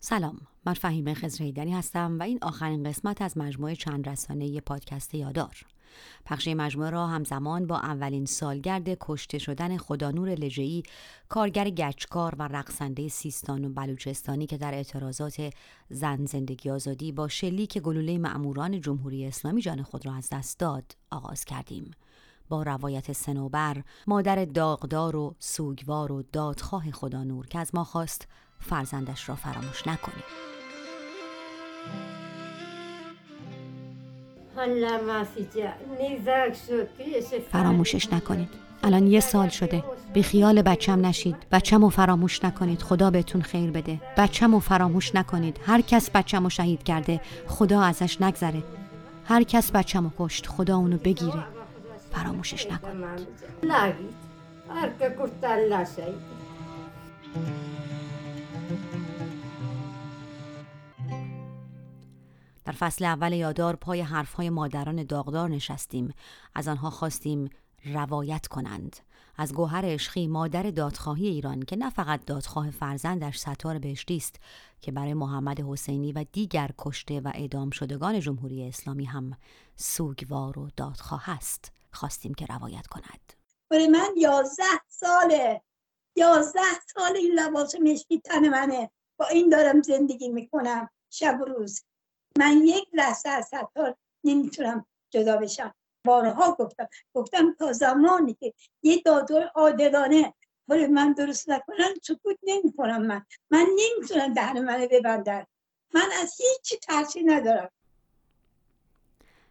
سلام من فهیم خزرهیدری هستم و این آخرین قسمت از مجموعه چند رسانه پادکست یادار. پخش مجموعه را همزمان با اولین سالگرد کشته شدن خدانور لجهی کارگر گچکار و رقصنده سیستان و بلوچستانی که در اعتراضات زن زندگی آزادی با شلیک گلوله مأموران جمهوری اسلامی جان خود را از دست داد آغاز کردیم. با روایت سنوبر مادر داغدار و سوگوار و دادخواه خدا نور که از ما خواست فرزندش را فراموش نکنیم فراموشش نکنید. الان یه سال شده. بی خیال بچم نشید. بچم رو فراموش نکنید. خدا بهتون خیر بده. بچم رو فراموش نکنید. هر کس بچم رو شهید کرده خدا ازش نگذره. هر کس بچم رو کشت خدا اونو بگیره. فراموشش نکنید. در فصل اول یادار پای حرفهای مادران داغدار نشستیم. از آنها خواستیم روایت کنند. از گوهر عشقی مادر دادخواهی ایران که نه فقط دادخواه فرزندش ستار بهشتی است که برای محمد حسینی و دیگر کشته و اعدام شدگان جمهوری اسلامی هم سوگوار و دادخواه است. خواستیم که روایت کند. برای من یازده ساله. یازده سال این لباس مشکی تن منه. با این دارم زندگی می‌کنم. شب و روز. من یک لحظه از ستار نمی‌تونم جدا بشم. بارها گفتم. گفتم تا زمانی که یه دادور عادلانه. ولی من درست نکنم سکوت نمی‌کنم من. من نمی‌تونم دهن منو ببندن من از هیچی ترسی ندارم.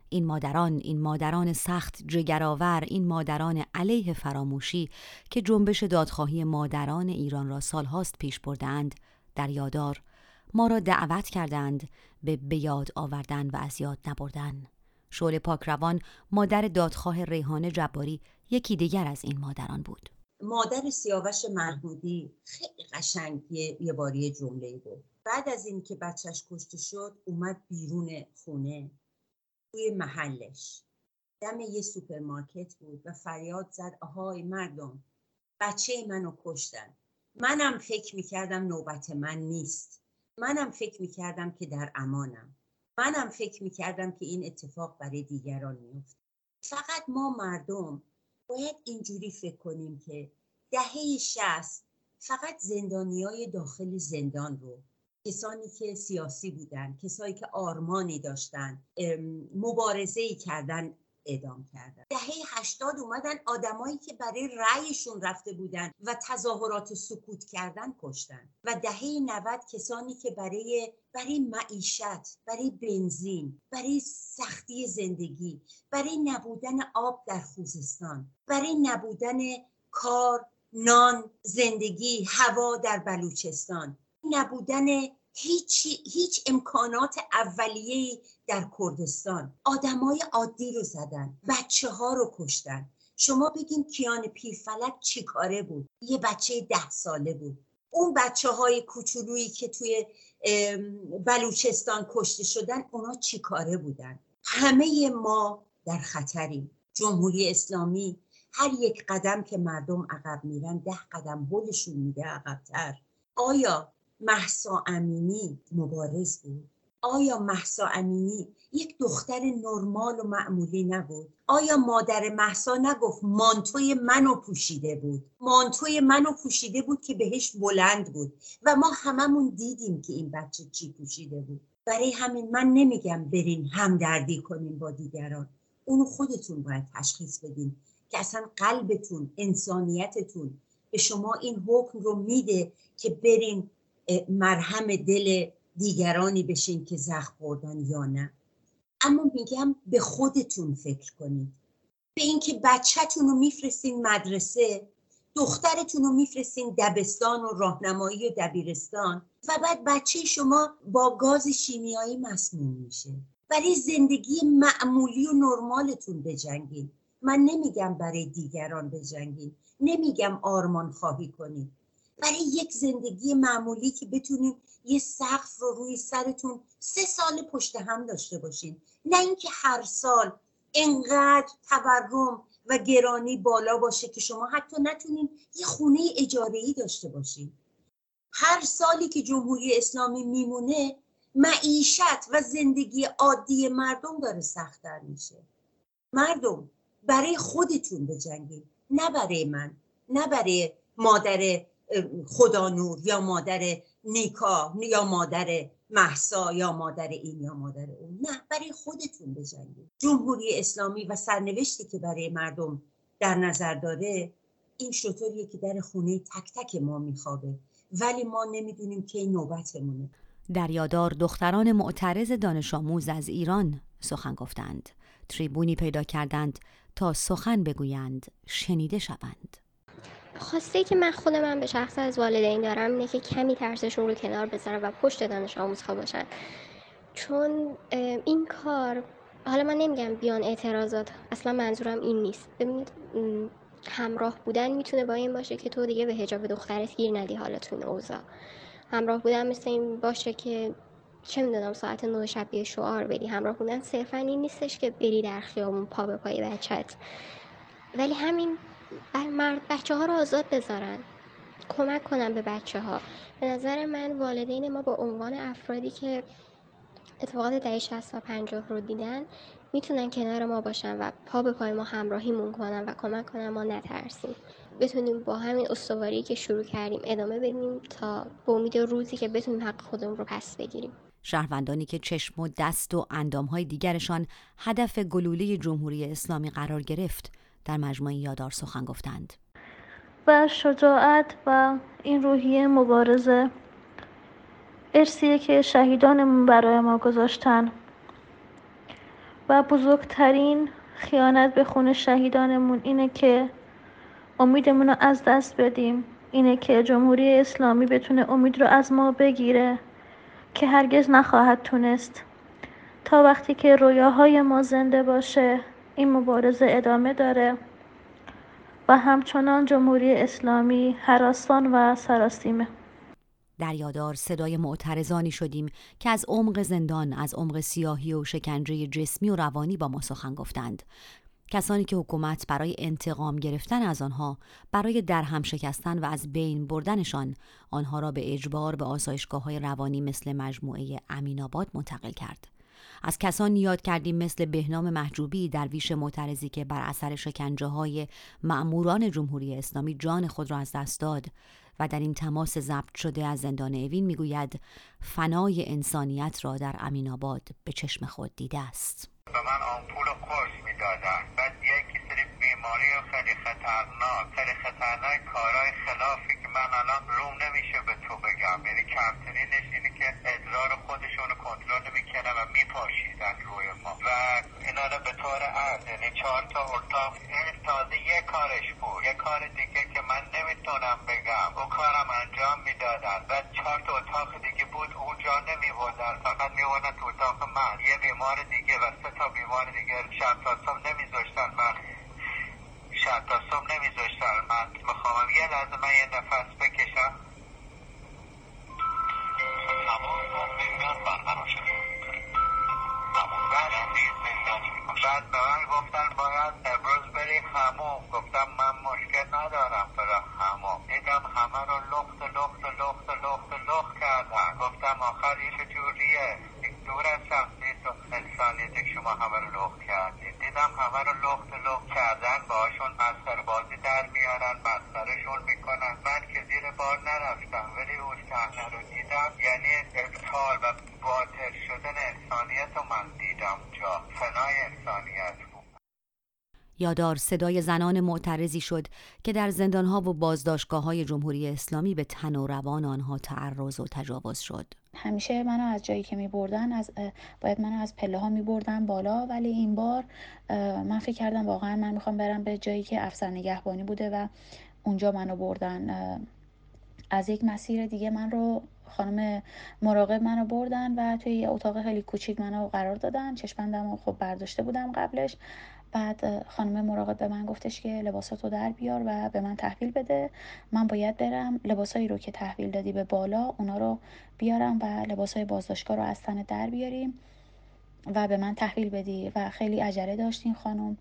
این مادران این مادران سخت جگرآور این مادران علیه فراموشی که جنبش دادخواهی مادران ایران را سالهاست پیش بردند در یادار ما را دعوت کردند به بیاد آوردن و از یاد نبردن. شعله پاکروان مادر دادخواه ریحانه جباری یکی دیگر از این مادران بود. مادر سیاوش محمودی خیلی قشنگ یه باری جمله بود بعد از اینکه بچهش کشته شد اومد بیرون خونه. توی محلش. دم یه سوپرمارکت بود و فریاد زد آهای مردم بچه منو کشتن. منم فکر می‌کردم نوبت من نیست. منم فکر می‌کردم که در امانم. منم فکر می‌کردم که این اتفاق برای دیگران میفته فقط ما مردم باید اینجوری فکر کنیم که دهه شست فقط زندانی های داخل زندان رو کسانی که سیاسی بودن کسانی که آرمانی داشتن مبارزه ای کردن اعدام کردن. دهه هشتاد اومدن آدمایی که برای رأیشون رفته بودن و تظاهرات سکوت کردن کشتن. و دهه 90 کسانی که برای برای معیشت برای بنزین برای سختی زندگی برای نبودن آب در خوزستان برای نبودن کار نان زندگی هوا در بلوچستان نبودن هیچ, هیچ امکانات اولیه در کردستان. آدمای عادی رو زدن بچه ها رو کشتن. شما بگین کیان پیرفلک چی کاره بود؟ یه بچه ده ساله بود. اون بچه های کوچولویی که توی بلوچستان کشته شدن اونا چی کاره بودن؟ همه ما در خطریم. جمهوری اسلامی هر یک قدم که مردم عقب میرن ده قدم بلشون میده عقبتر. آیا محسا امینی مبارز بود. آیا محسا امینی یک دختر نرمال و معمولی نبود؟ آیا مادر محسا نگفت مانتوی منو پوشیده بود؟ مانتوی منو پوشیده بود که بهش بلند بود و ما هممون دیدیم که این بچه چی پوشیده بود. برای همین من نمیگم برین همدردی کنین با دیگران. اونو خودتون باید تشخیص بدین که اصلا قلبتون انسانیتتون به شما این حکم رو میده که برین مرهم دل دیگرانی بشین که زخم خوردن یا نه. اما میگم به خودتون فکر کنید. به اینکه بچهتون رو میفرستین مدرسه دخترتون رو میفرستین دبستان و راهنمایی و دبیرستان و بعد بچه شما با گاز شیمیایی مسموم میشه. برای زندگی معمولی و نرمالتون بجنگین. من نمیگم برای دیگران بجنگین. نمیگم آرمان خواهی کنید. برای یک زندگی معمولی که بتونین یه سقف رو روی سرتون سه سال پشت هم داشته باشین. نه اینکه هر سال انقدر تورم و گرانی بالا باشه که شما حتی نتونین یه خونه اجاره ای داشته باشین. هر سالی که جمهوری اسلامی میمونه معیشت و زندگی عادی مردم داره سختتر میشه. مردم برای خودتون بجنگید. نه برای من نه برای مادر خدا نور یا مادر نیکا یا مادر محسا یا مادر این یا مادر اون. نه برای خودتون بجنگید. جمهوری اسلامی و سرنوشتی که برای مردم در نظر داره این شطوریه که در خونه تک تک ما میخوابه. ولی ما نمی‌دونیم که این نوبتمونه. در یادار دختران معترض دانش آموز از ایران سخن گفتند. تریبونی پیدا کردند تا سخن بگویند شنیده شوند. خواسته که من خود من به شخص از والدین دارم اینه که کمی ترسشون رو کنار بذارم و پشت دانش آموزها باشن. چون این کار حالا من نمیگم بیان اعتراضات اصلا منظورم این نیست. ببینید همراه بودن می‌تونه با این باشه که تو دیگه به حجاب دخترت گیر ندی حالا تو این اوضاع. همراه بودن مثل این باشه که چه می‌دونم ساعت نه شب یه شعار بدی. همراه بودن صرفا این نیستش که بری در خیابون پا به پای بچت ولی همین مرد بچه ها رو آزاد بذارن. کمک کنم به بچه ها به نظر من والدین ما با عنوان افرادی که اتفاقات دهه 60 و 50 رو دیدن می‌تونن کنار ما باشن و پا به پای ما همراهیمون کنن و کمک کنن ما نترسیم. بتونیم با همین استواری که شروع کردیم ادامه بدیم تا به امید روزی که بتونیم حق خودمون رو پس بگیریم. شهروندانی که چشم و دست و اندامهای دیگرشان هدف گلوله جمهوری اسلامی قرار گرفت. در مجموعه یادار سخن گفتند. و شجاعت و این روحیه مبارزه. ارسیه که شهیدانمون برای ما گذاشتن. و بزرگترین خیانت به خون شهیدانمون اینه که امیدمون رو از دست بدیم. اینه که جمهوری اسلامی بتونه امید رو از ما بگیره که هرگز نخواهد تونست. تا وقتی که رویاهای ما زنده باشه این مبارزه ادامه داره و همچنان جمهوری اسلامی حراسان و سراسیمه. در یادار صدای معترضانی شدیم که از عمق زندان از عمق سیاهی و شکنجه جسمی و روانی با ما سخن گفتند. کسانی که حکومت برای انتقام گرفتن از آنها برای درهم شکستن و از بین بردنشان آنها را به اجبار به آسایشگاه های روانی مثل مجموعه امیناباد منتقل کرد. از کسانی یاد کردیم مثل بهنام محجوبی درویش معترضی که بر اثر شکنجه های معموران جمهوری اسلامی جان خود را از دست داد و در این تماس ضبط شده از زندان اوین می‌گوید فنای انسانیت را در امین آباد به چشم خود دیده است. به من آمپول قرص می‌دادن بعد یکی سری بیماری خیلی خطرناک خیلی خطرناک کارهای خلافی که من الان روم نمیشه به تو بگم. یعنی کمترینش اینه که ادرار خودشون کنترل نمی‌کنن و میپاشیدن روی ما. و اینا رو به طور عرض یعنی چهار تا این تازه یه کارش بود. یه کار دیگه که من نمی‌تونم بگم. او کارم انجام می‌دادن. و چهار تا اتاق دیگه بود اونجا نمیبردن فقط میبردن تو اتاق من. یه بیمار دیگه و سه تا بیمار دیگه. شب تا نمیذاشتن من شب تا صبح نمیذاشتن من می‌خوام یه لحظه من یه نفس بکشم بعد به من گفتن باید امروز بری هموم گفتم من مشکل ندارم برا هموم دیدم همه رو لخت لخت لخت لخت لخت کردن. گفتم آخر این جوریه. دور از شخصیت انسانیت شما همه رو لخت کردید. دیدم همه رو لخت لخت کردن باشون مسخره بازی در میارن مسخرهشون می‌کنن من که زیر بار نرفتم ولی اون صحنه رو دیدم یعنی ابطال و باطل شدن انسانیت رو من دیدم جا فنای انسانیت یادار صدای زنان معترضی شد که در زندانها و بازداشتگاه های جمهوری اسلامی به تن و روان آنها تعرض و تجاوز شد. همیشه منو از جایی که می بردن از باید منو از پله ها می بردن بالا ولی این بار من فکر کردم واقعا من می‌خوام برم به جایی که افسر نگهبانی بوده و اونجا منو بردن. از یک مسیر دیگه من رو خانم مراقب منو بردن و توی یه اتاق خیلی کوچیک منو قرار دادن. چشمندم خب برداشته بودم قبلش. بعد خانم مراقب به من گفتش که لباساتو در بیار و به من تحویل بده. من باید برم. لباسایی رو که تحویل دادی به بالا اونا رو بیارم و لباسای بازداشتگاه رو از تن در بیاریم و به من تحویل بدی. و خیلی عجله داشتین خانم.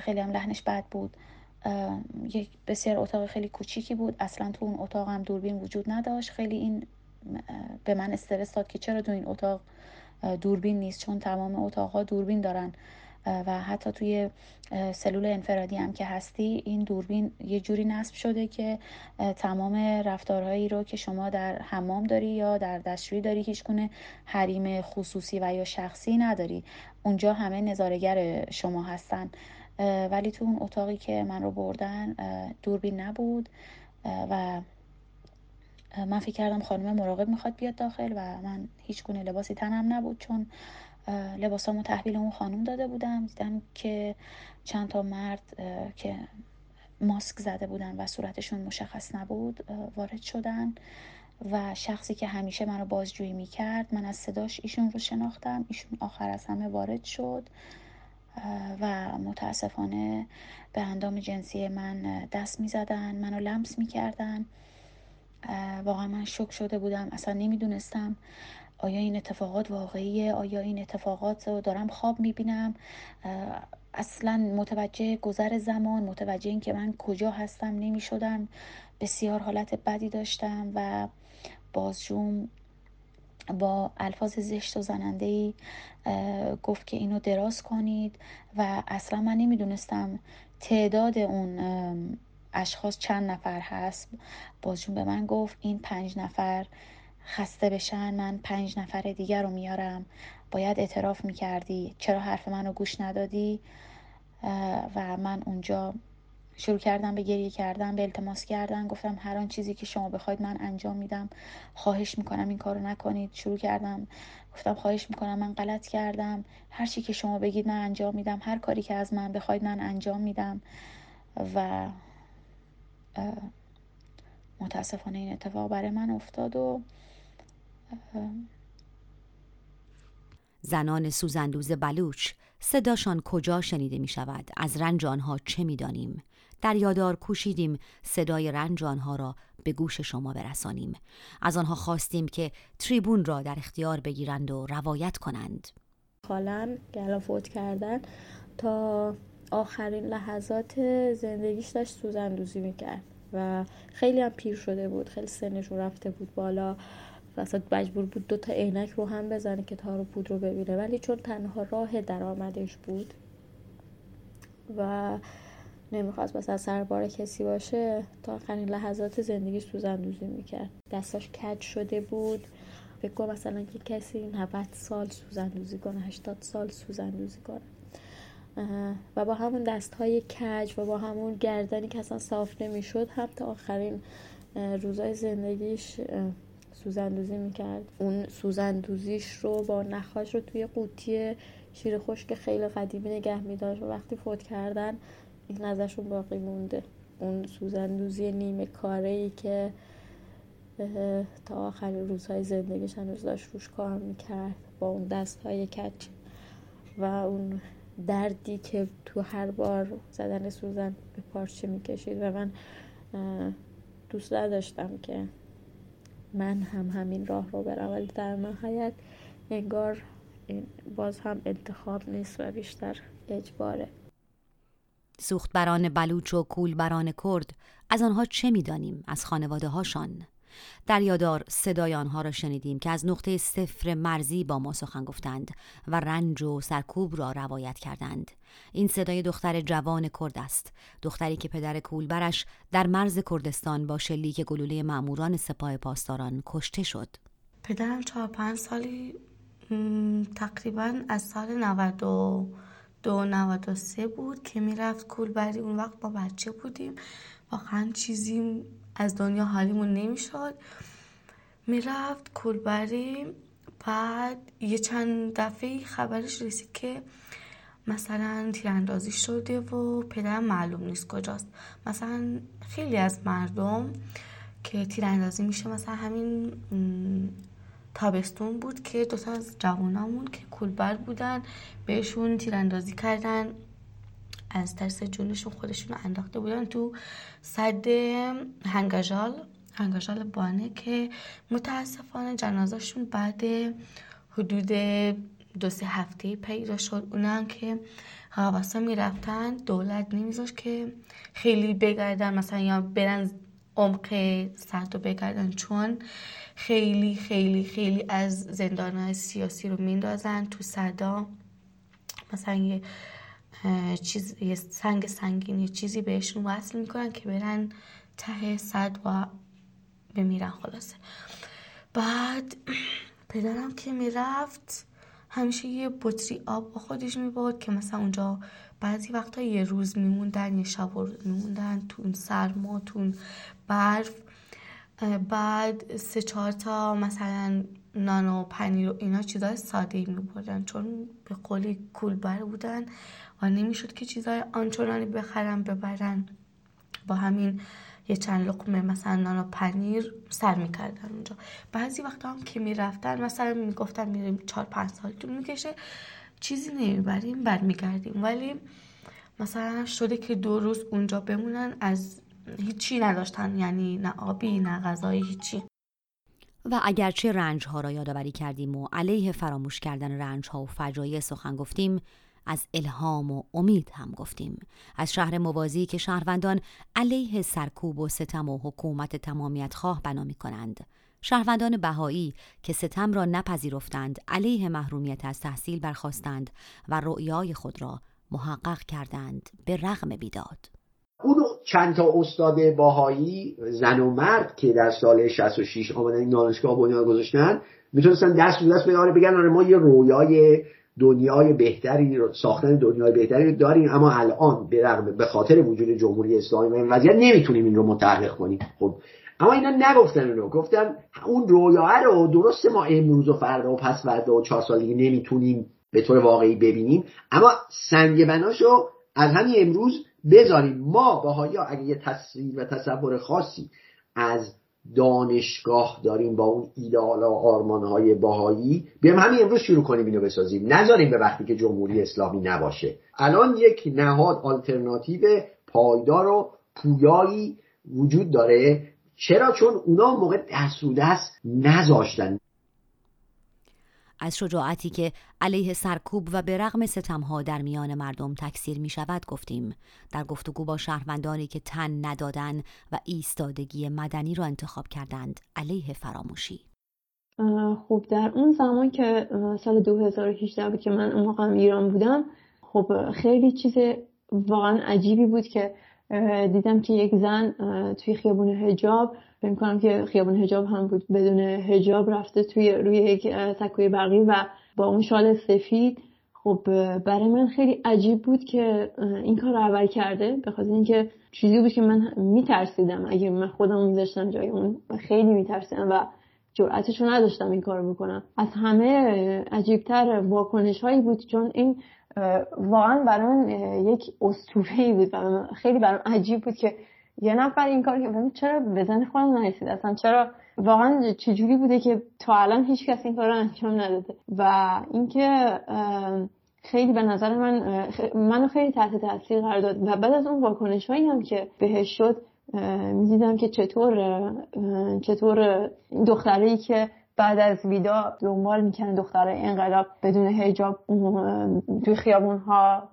خیلی هم لحنش بد بود. یک بسیار اتاق خیلی کوچیکی بود. اصلا تو اون اتاق هم دوربین وجود نداشت. خیلی این به من استرس داد که چرا تو این اتاق دوربین نیست؟ چون تمام اتاقها دوربین دارن. و حتی توی سلول انفرادی هم که هستی این دوربین یه جوری نصب شده که تمام رفتارهایی رو که شما در حمام داری یا در دستشویی داری هیچ گونه حریم خصوصی و یا شخصی نداری. اونجا همه نظارگر شما هستن. ولی تو اون اتاقی که من رو بردن دوربین نبود. و من فکر کردم خانم مراقب می‌خواد بیاد داخل و من هیچ گونه لباسی تنم نبود چون لباسامو تحویل اون خانم داده بودم. دیدم که چند تا مرد که ماسک زده بودن و صورتشون مشخص نبود وارد شدن و شخصی که همیشه منو بازجویی می‌کرد من از صداش ایشون رو شناختم. ایشون آخر از همه وارد شد و متاسفانه به اندام جنسی من دست می‌زدن منو لمس می‌کردن. واقعا من شک شده بودم اصلا نمی‌دونستم. آیا این اتفاقات واقعیه؟ آیا این اتفاقات رو دارم خواب می‌بینم؟ اصلا متوجه گذر زمان متوجه این که من کجا هستم نمی‌شدم. بسیار حالت بدی داشتم و بازجوم با الفاظ زشت و زننده ای گفت که اینو دراز کنید و اصلا من نمی‌دونستم تعداد اون اشخاص چند نفر هست. بازجون به من گفت این پنج نفر خسته بشن من پنج نفر دیگر رو میارم. باید اعتراف می‌کردی. چرا حرف منو گوش ندادی؟ و من اونجا شروع کردم به گریه کردن به التماس کردن. گفتم هر آن چیزی که شما بخواید من انجام میدم. خواهش می‌کنم این کارو نکنید. شروع کردم. گفتم خواهش می‌کنم من غلط کردم. هر چی که شما بگید من انجام میدم. هر کاری که از من بخواید من انجام میدم. و متاسفانه این اتفاق برای من افتاد و زنان سوزندوز بلوچ صداشان کجا شنیده می شود از رنج آنها چه می دانیم در یادار کوشیدیم صدای رنج آنها را به گوش شما برسانیم. از آنها خواستیم که تریبون را در اختیار بگیرند و روایت کنند. خالم که فوت کردن. تا آخرین لحظات زندگیش داشت سوزندوزی می‌کرد و خیلی هم پیر شده بود خیلی سنشون رفته بود بالا. و اصلا مجبور بود دو تا عینک رو هم بزنه که تارو پود رو ببینه. ولی چون تنها راه درآمدش بود و نمی‌خواست مثلا سربار کسی باشه تا آخرین لحظات زندگیش سوزندوزی می‌کرد. دستاش کج شده بود. فکر مثلا که کسی 90 سال سوزندوزی کنه 80 سال سوزندوزی کنه. و با همون دست های کج و با همون گردنی که اصلا صاف نمی‌شد هم تا آخرین روزای زندگیش سوزندوزی می‌کرد. اون سوزندوزیش رو با نخاش رو توی قوطی شیر خشک خیلی قدیمی نگه میداشت و وقتی فوت کردن این ازشون باقی مونده. اون سوزندوزی نیمه کاره ای که تا آخرین روزهای زندگیش هنوز داشت روش کار می‌کرد با اون دست های کچ و اون دردی که تو هر بار زدن سوزن به پارچه می‌کشید و من دوست داشتم که من هم همین راه رو برم ولی در نهایت انگار باز هم انتخاب نیست و بیشتر اجباره. سوختبران بلوچ و کولبران کرد از آنها چه می‌دانیم از خانواده هاشان در یادار صدای آنها را شنیدیم که از نقطه صفر مرزی با ما سخن گفتند و رنج و سرکوب را روایت کردند. این صدای دختر جوان کرد است. دختری که پدر کولبرش در مرز کردستان با شلیک گلوله ماموران سپاه پاسداران کشته شد. پدرم چهار پنج سالی تقریبا از سال 92 93 بود که می‌رفت کولبری. اون وقت با بچه بودیم. واقعا چیزی از دنیا حالیمون نمی‌شد. می‌رفت کولبری بعد یه چند دفعه خبرش رسید که مثلا تیراندازی شده و پدرم معلوم نیست کجاست. مثلا خیلی از مردم که تیراندازی میشه مثلا همین تابستون بود که دوتا از جوانامون که کولبر بودن بهشون تیراندازی کردن. از ترس جونشون خودشون انداخته بودن تو صد هنگجال هنگجال بانه که متاسفانه جنازهشون بعد حدود دو سه هفته پیدا شد. اونم که هواسا می‌رفتن دولت نمیذاش که خیلی بگردن مثلا یا برن عمق سرد رو بگردن چون خیلی خیلی خیلی از زندان سیاسی رو میندازن تو صدا مثلا یه چیز یه سنگ سنگین یه چیزی بهشون وصل می‌کنن که برن ته صد و بمیرن خلاصه. بعد پدرم که می‌رفت همیشه یه بطری آب با خودش می‌برد که مثلا اونجا بعضی وقتا یه روز میموندن یه شب میموندن تو اون سرما تو برف. بعد سه چهار تا مثلا نان و پنیر و اینا چیزای ساده ای چون به قولی کولبر بودن. و نمی‌شد که چیزای آنچنانی بخرن ببرن. با همین یه چند لقمه مثلا نان و پنیر سر می‌کردن اونجا. بعضی وقتا هم که می‌رفتن مثلا می‌گفتن میریم چهار پنج سال طول می‌کشه چیزی نمی‌بریم برمیگردیم. ولی مثلا شده که دو روز اونجا بمونن از هیچی نداشتن. یعنی نه آبی نه غذایی هیچی. و اگرچه رنج ها را یادآوری کردیم و علیه فراموش کردن رنج ها و فجایع سخن گفتیم از الهام و امید هم گفتیم. از شهر موازی که شهروندان علیه سرکوب و ستم و حکومت تمامیت خواه بنا می کنند شهروندان بهایی که ستم را نپذیرفتند علیه محرومیت از تحصیل برخواستند و رؤیای خود را محقق کردند به رغم بیداد. اون چند تا استاد باهایی زن و مرد که در سال 66 آمدن این دانشگاه بنیاد گذاشتن می‌تونستن دست به دست بداره بگن آره ما یه رویای دنیای بهتری ساختن دنیای بهتری داریم اما الان به رغم به خاطر وجود جمهوری اسلامی و این وضعیت نمی‌تونیم این رو متحقق کنیم. خب اما اینا نگفتن اونو گفتن اون رویاه رو درسته ما امروز و فردا و پس فردا و چهار سال دیگه نمی‌تونیم به طور واقعی ببینیم. اما سنگ بناشو از همین امروز بذاریم. ما باهایا اگه یه تصویر و تصور خاصی از دانشگاه داریم با اون ایدال و آرمانهای باهایی بیایم همین امروز شروع کنیم اینو بسازیم. نذاریم به وقتی که جمهوری اسلامی نباشه. الان یک نهاد آلترناتیو پایدار و پویایی وجود داره. چرا؟ چون اونا موقع دست رو دست نذاشتن. از شجاعتی که علیه سرکوب و به رغم ستمها در میان مردم تکثیر می شود گفتیم. در گفتگو با شهروندانی که تن ندادن و ایستادگی مدنی را انتخاب کردند علیه فراموشی. خب در اون زمان که سال 2018 بود که من اون موقع ایران بودم خب خیلی چیز واقعا عجیبی بود که دیدم که یک زن توی خیابون هجاب فکر کنم که خیابون هجاب هم بود بدون هجاب رفته توی روی یک سکوی برقی و با اون شال سفید. خب برای من خیلی عجیب بود که این کار رو اول کرده. به خاطر اینکه چیزی بود که من میترسیدم. اگه من خودم میذاشتم جای اون خیلی میترسیدم و جرأتش رو نداشتم این کار بکنم. از همه عجیبتر واکنش هایی بود چون این واقعا برای من یک اسطوره بود. خیلی برام عجیب بود که یه نفر این کار که چرا بزن خودم نرسید؟ اصلا چرا واقعا چجوری بوده که تا الان هیچ کس این کار رو انجام نداده؟ و اینکه خیلی به نظر من منو خیلی تحت تاثیر قرار داد. و بعد از اون واکنش هایی هم که بهش شد می‌دیدم که چطور چطور دختری که بعد از ویدا دنبال می‌کنن دخترای انقلاب بدون هجاب توی خیابون ها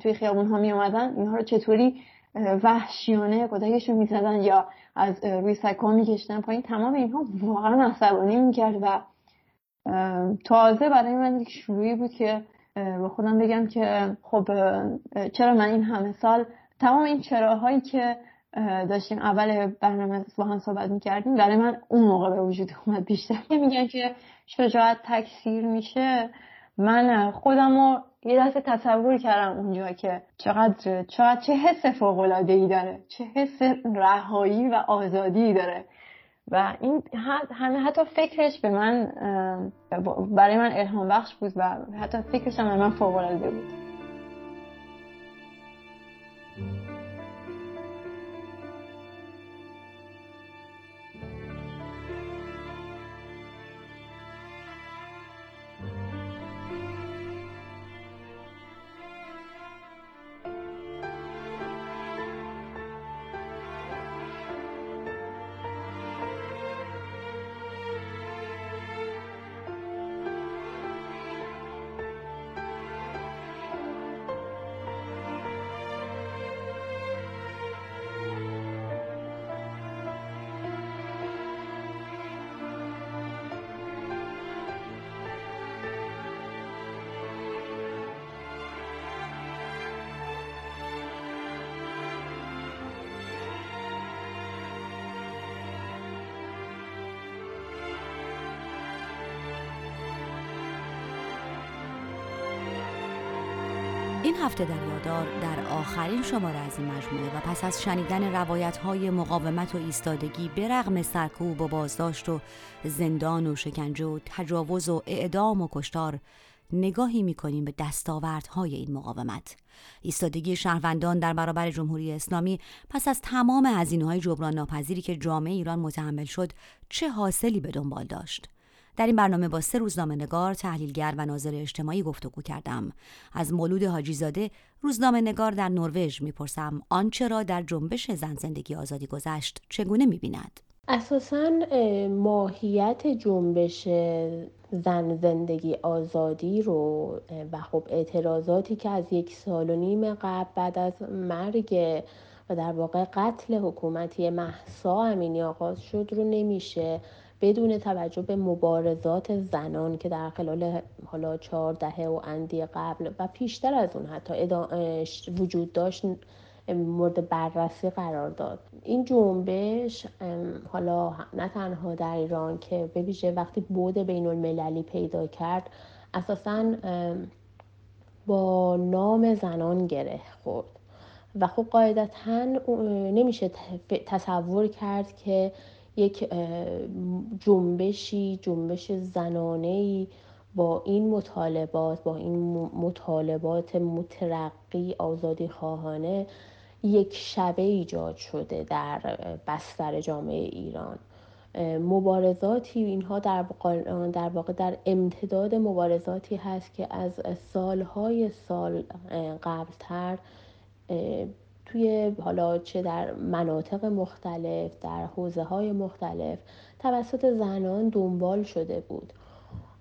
توی خیابون ها می اومدن اینها رو چطوری وحشیانه کتکشون می‌زدن یا از روی سکا میکشتن پایین. تمام اینها واقعا عصبانی می‌کرد و تازه برای من یک شروعی بود که با خودم بگم که خب چرا من این همه سال تمام این چراهایی که داشتیم اول برنامه با هم صحبت می‌کردیم. برای من اون موقع به وجود اومد بیشتر. میگن که شجاعت تکثیر میشه. من خودم رو یه دست تصور کردم اونجا که چقدر چقدر چه حس فوق ای داره. چه حس رهایی و آزادی داره. و این همه حتی فکرش به من برای من الهام بخش بود و حتی فکرش هم به من فوق بود. هفته در یادار در آخرین شماره از این مجموعه و پس از شنیدن روایت های مقاومت و ایستادگی به رغم سرکوب و بازداشت و زندان و شکنجه و تجاوز و اعدام و کشتار نگاهی می‌کنیم به دستاوردهای این مقاومت. ایستادگی شهروندان در برابر جمهوری اسلامی پس از تمام هزینه های جبران ناپذیری که جامعه ایران متحمل شد چه حاصلی به دنبال داشت؟ در این برنامه با سه روزنامه نگار، تحلیلگر و ناظر اجتماعی گفتگو کردم. از مولود حاجیزاده روزنامه نگار در نروژ می‌پرسم آنچه را در جنبش زن زندگی آزادی گذشت چگونه می‌بیند؟ اساسا ماهیت جنبش زن زندگی آزادی رو و خب اعتراضاتی که از یک سال و نیم قبل بعد از مرگ و در واقع قتل حکومتی محسا امینی آغاز شد رو نمیشه بدون توجه به مبارزات زنان که در خلال حالا چهار دهه و اندی قبل و پیشتر از اون حتی وجود داشت مورد بررسی قرار داد. این جنبش حالا نه تنها در ایران که به ویژه وقتی بود بین المللی پیدا کرد اساسا با نام زنان گره خورد. و خب قاعدتا نمیشه تصور کرد که یک جنبشی جنبش زنانه با این مطالبات با این مطالبات مترقی آزادی خواهانه یک شبه ایجاد شده در بستر جامعه ایران. مبارزاتی اینها در, در واقع در امتداد مبارزاتی هست که از سالهای سال قبلتر توی حالا چه در مناطق مختلف در حوزه های مختلف توسط زنان دنبال شده بود.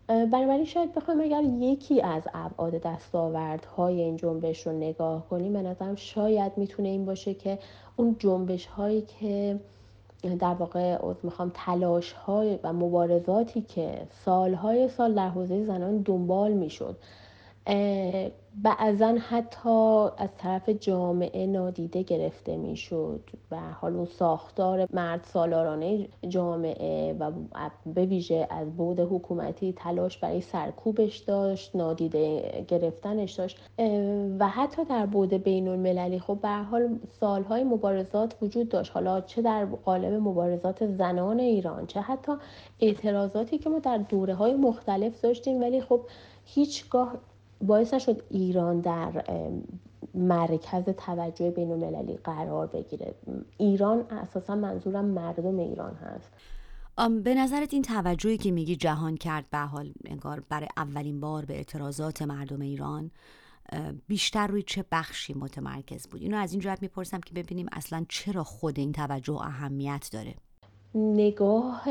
بنابراین شاید بخوایم اگر یکی از ابعاد دستاوردهای این جنبش رو نگاه کنیم. به نظرم شاید می‌تونه این باشه که اون جنبش هایی که در واقع می‌خوام تلاش های و مبارزاتی که سالهای سال در حوزه زنان دنبال می‌شد بعضا حتی از طرف جامعه نادیده گرفته می‌شد و حالا ساختار مرد سالارانه جامعه و به ویژه از بود حکومتی تلاش برای سرکوبش داشت نادیده گرفتنش داشت. و حتی در بود بین المللی خب به حال سالهای مبارزات وجود داشت. حالا چه در قالب مبارزات زنان ایران چه حتی اعتراضاتی که ما در دوره های مختلف داشتیم ولی خب هیچگاه باعث نشد ایران در مرکز توجه بین المللی قرار بگیره. ایران اساسا منظورم مردم ایران هست. به نظرت این توجهی که میگی جهان کرد به حال انگار برای اولین بار به اعتراضات مردم ایران بیشتر روی چه بخشی متمرکز بود؟ اینو از این جهت می‌پرسم که ببینیم اصلا چرا خود این توجه اهمیت داره. نگاه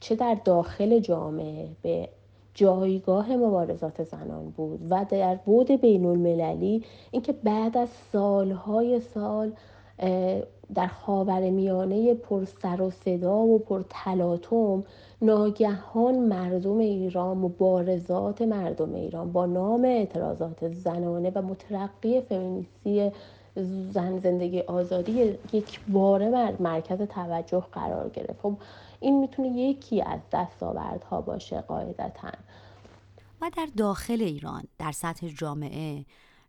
چه در داخل جامعه به جایگاه مبارزات زنان بود و در بود بین المللی اینکه بعد از سالهای سال در خاور میانه پر سر و صدا و پر تلاطم ناگهان مردم ایران مبارزات مردم ایران با نام اعتراضات زنانه و مترقی فمینیستی زن زندگی آزادی یک باره مرکز توجه قرار گرفت. خب این می‌تونه یکی از دستاوردها باشه قاعدتا و در داخل ایران در سطح جامعه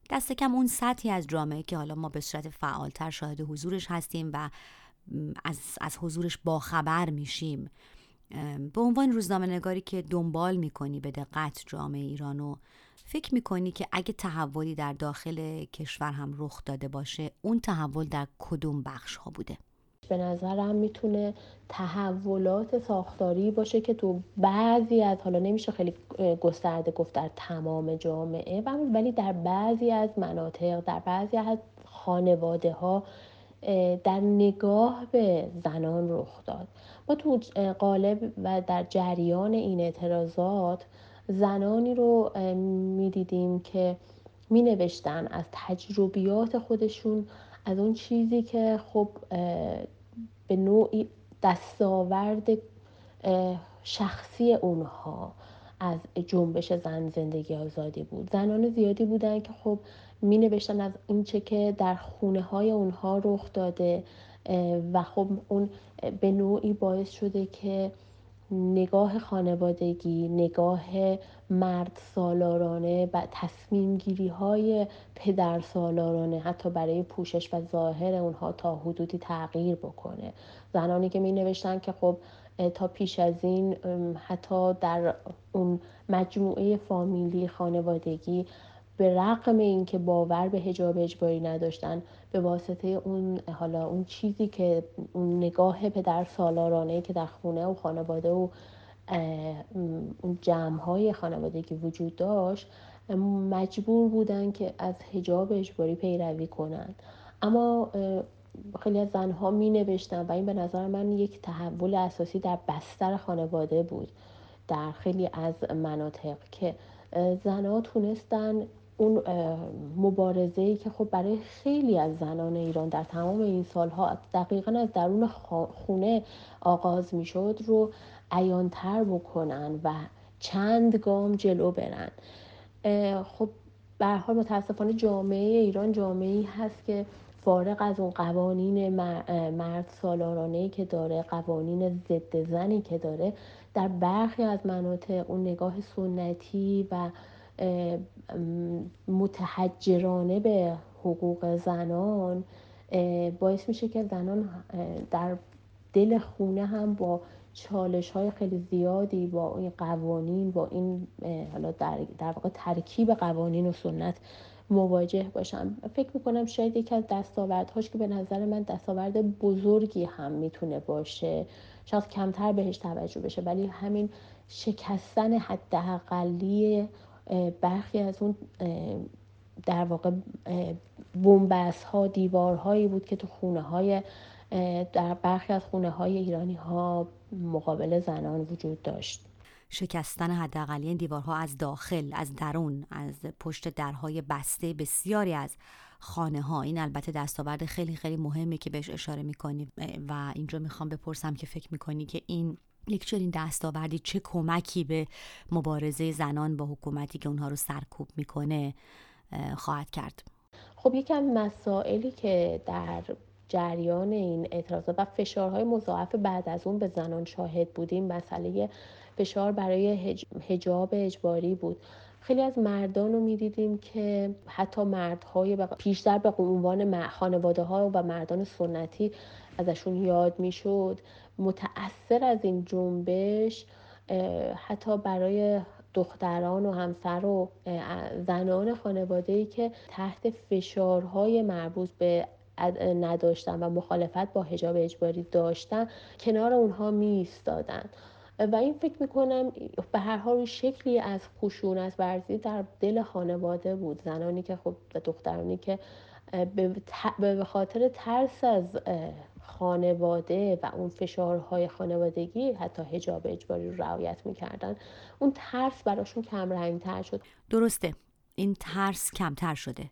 دست کم اون سطحی از جامعه که حالا ما به صورت فعالتر شاهد حضورش هستیم و از, از حضورش باخبر میشیم به عنوان روزنامه نگاری که دنبال می‌کنی به دقت جامعه ایرانو فکر می‌کنی که اگه تحولی در داخل کشور هم رخ داده باشه اون تحول در کدوم بخش ها بوده؟ به نظرم می‌تونه تحولات ساختاری باشه که تو بعضی از حالا نمیشه خیلی گسترده گفت در تمام جامعه ولی در بعضی از مناطق در بعضی از خانواده ها در نگاه به زنان رخ داد. ما تو قالب و در جریان این اعتراضات زنانی رو می‌دیدیم که می نوشتن از تجربیات خودشون از اون چیزی که خب به نوعی دستاورد شخصی اونها از جنبش زن زندگی آزادی بود. زنان زیادی بودن که خب می نوشتن از اینچه که در خونه های اونها رخ داده و خب اون به نوعی باعث شده که نگاه خانوادگی نگاه مرد سالارانه و تصمیم گیری های پدر سالارانه حتی برای پوشش و ظاهر اونها تا حدودی تغییر بکنه. زنانی که می نوشتن که خب تا پیش از این حتی در اون مجموعه فامیلی خانوادگی به رغم اینکه باور به هجاب اجباری نداشتن به واسطه اون حالا اون چیزی که اون نگاه پدر سالارانه که در خونه و خانواده و اون جمع های خانوادگی وجود داشت مجبور بودن که از هجاب اجباری پیروی کنن. اما خیلی از زنها می نوشتن و این به نظر من یک تحول اساسی در بستر خانواده بود در خیلی از مناطق که زنها تونستن اون مبارزه ای که خب برای خیلی از زنان ایران در تمام این سالها دقیقا از درون خونه آغاز می شد رو عیانتر بکنن و چند گام جلو برن. خب به حال متاسفانه جامعه ایران جامعه ای هست که فارغ از اون قوانین مرد سالارانه که داره قوانین ضد زنی که داره در برخی از مناطق اون نگاه سنتی و متحجرانه به حقوق زنان باعث میشه که زنان در دل خونه هم با چالش های خیلی زیادی با این قوانین با این حالا در, در واقع ترکیب قوانین و سنت مواجه باشم فکر می‌کنم شاید یکی از دستاوردهاش که به نظر من دستاورد بزرگی هم می‌تونه باشه شاید کمتر بهش توجه بشه ولی همین شکستن حداقلی برخی از اون در واقع بومبس ها دیوارهایی بود که تو خونه های در برخی از خونه های ایرانی ها مقابل زنان وجود داشت. شکستن حداقلی این دیوارها از داخل از درون از پشت درهای بسته بسیاری از خانه ها این البته دستاورد خیلی خیلی مهمه که بهش اشاره می‌کنی و اینجا می‌خوام بپرسم که فکر می‌کنی که این یک چنین دستاوردی چه کمکی به مبارزه زنان با حکومتی که اونها رو سرکوب می‌کنه خواهد کرد؟ خب از مسائلی که در جریان این اعتراضات و فشارهای مضاعف بعد از اون به زنان شاهد بودیم. مسئله فشار برای هجاب اجباری بود. خیلی از مردان رو می‌دیدیم که حتی مردهای پیشتر به عنوان خانواده ها و مردان سنتی ازشون یاد می‌شد. متأثر از این جنبش حتی برای دختران و همسر و زنان خانواده ای که تحت فشارهای مربوط به نداشتن و مخالفت با حجاب اجباری داشتن کنار اونها می ایستادن و این فکر می‌کنم به هر حال شکلی از خشونت ورزی در دل خانواده بود. زنانی که خب دخترانی که به خاطر ترس از خانواده و اون فشارهای خانوادگی حتی هجاب اجباری رو رعایت می‌کردن. اون ترس براشون کم رنگ تر شد. درسته. این ترس کمتر شده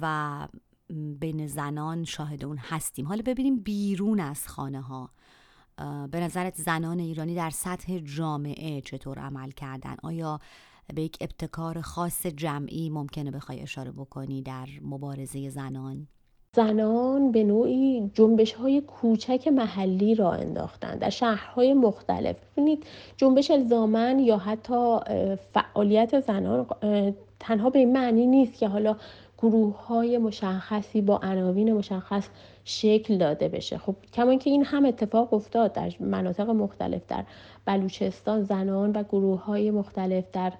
و بین زنان شاهد اون هستیم. حالا ببینیم بیرون از خانه ها به نظرت زنان ایرانی در سطح جامعه چطور عمل کردن؟ آیا به یک ابتکار خاص جمعی ممکنه بخوای اشاره بکنی در مبارزه زنان؟ زنان به نوعی جنبش های کوچک محلی را انداختند در شهرهای مختلف. ببینید جنبش الزامن یا حتی فعالیت زنان تنها به این معنی نیست که حالا گروه های مشخصی با عناوین مشخص شکل داده بشه. خب کما که این هم اتفاق افتاد در مناطق مختلف در بلوچستان زنان و گروه های مختلف در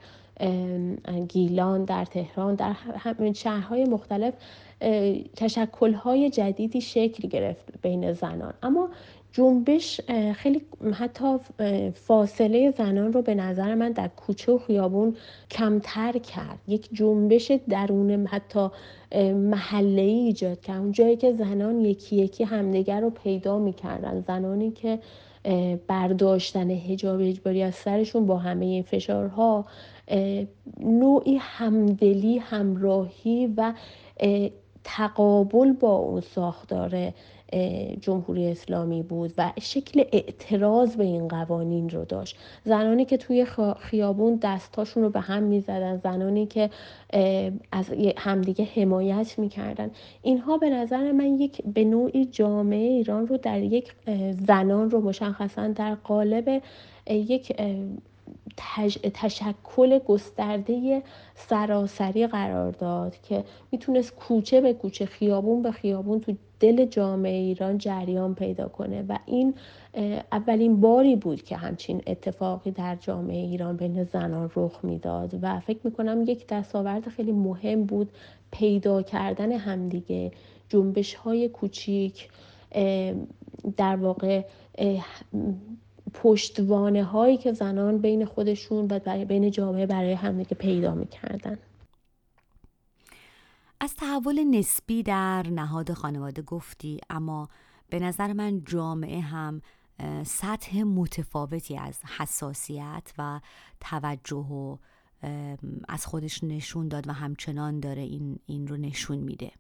گیلان در تهران در شهرهای مختلف تشکلهای جدیدی شکل گرفت بین زنان. اما جنبش خیلی حتی فاصله زنان رو به نظر من در کوچه و خیابون کمتر کرد. یک جنبش درون حتی محله ای ایجاد کرد. اون جایی که زنان یکی یکی همدیگر رو پیدا می‌کردن. زنانی که برداشتن هجاب اجباری از سرشون با همه این فشارها نوعی همدلی همراهی و تقابل با اون ساختار جمهوری اسلامی بود و شکل اعتراض به این قوانین رو داشت. زنانی که توی خیابون دستاشون رو به هم می‌زدن زنانی که از همدیگه حمایت می‌کردن. اینها به نظر من یک به نوعی جامعه ایران رو در یک زنان رو مشخصا در قالب یک تشکل گسترده سراسری قرار داد که می‌تونست کوچه به کوچه خیابون به خیابون تو دل جامعه ایران جریان پیدا کنه و این اولین باری بود که همچین اتفاقی در جامعه ایران بین زنان رخ می‌داد و فکر می‌کنم یک دستاورد خیلی مهم بود پیدا کردن همدیگه. جنبش های کوچیک در واقع پشتوانه هایی که زنان بین خودشون و بین جامعه برای همدیگه پیدا می‌کردن. از تحول نسبی در نهاد خانواده گفتی اما به نظر من جامعه هم سطح متفاوتی از حساسیت و توجه و از خودش نشون داد و همچنان داره این, این رو نشون میده.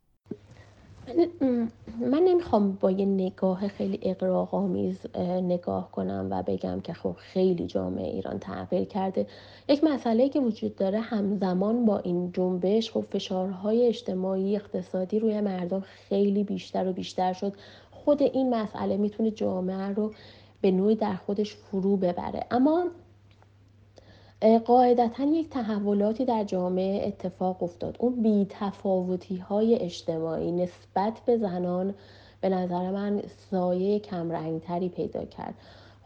من نمی‌خوام با یه نگاه خیلی اقراق‌آمیز نگاه کنم و بگم که خب خیلی جامعه ایران تغییر کرده. یک مسئله که وجود داره همزمان با این جنبش خب فشارهای اجتماعی اقتصادی روی مردم خیلی بیشتر و بیشتر شد. خود این مسئله می‌تونه جامعه رو به نوعی در خودش فرو ببره. اما قاعدتا یک تحولاتی در جامعه اتفاق افتاد. اون بی تفاوتی های اجتماعی نسبت به زنان به نظر من سایه کمرنگتری پیدا کرد.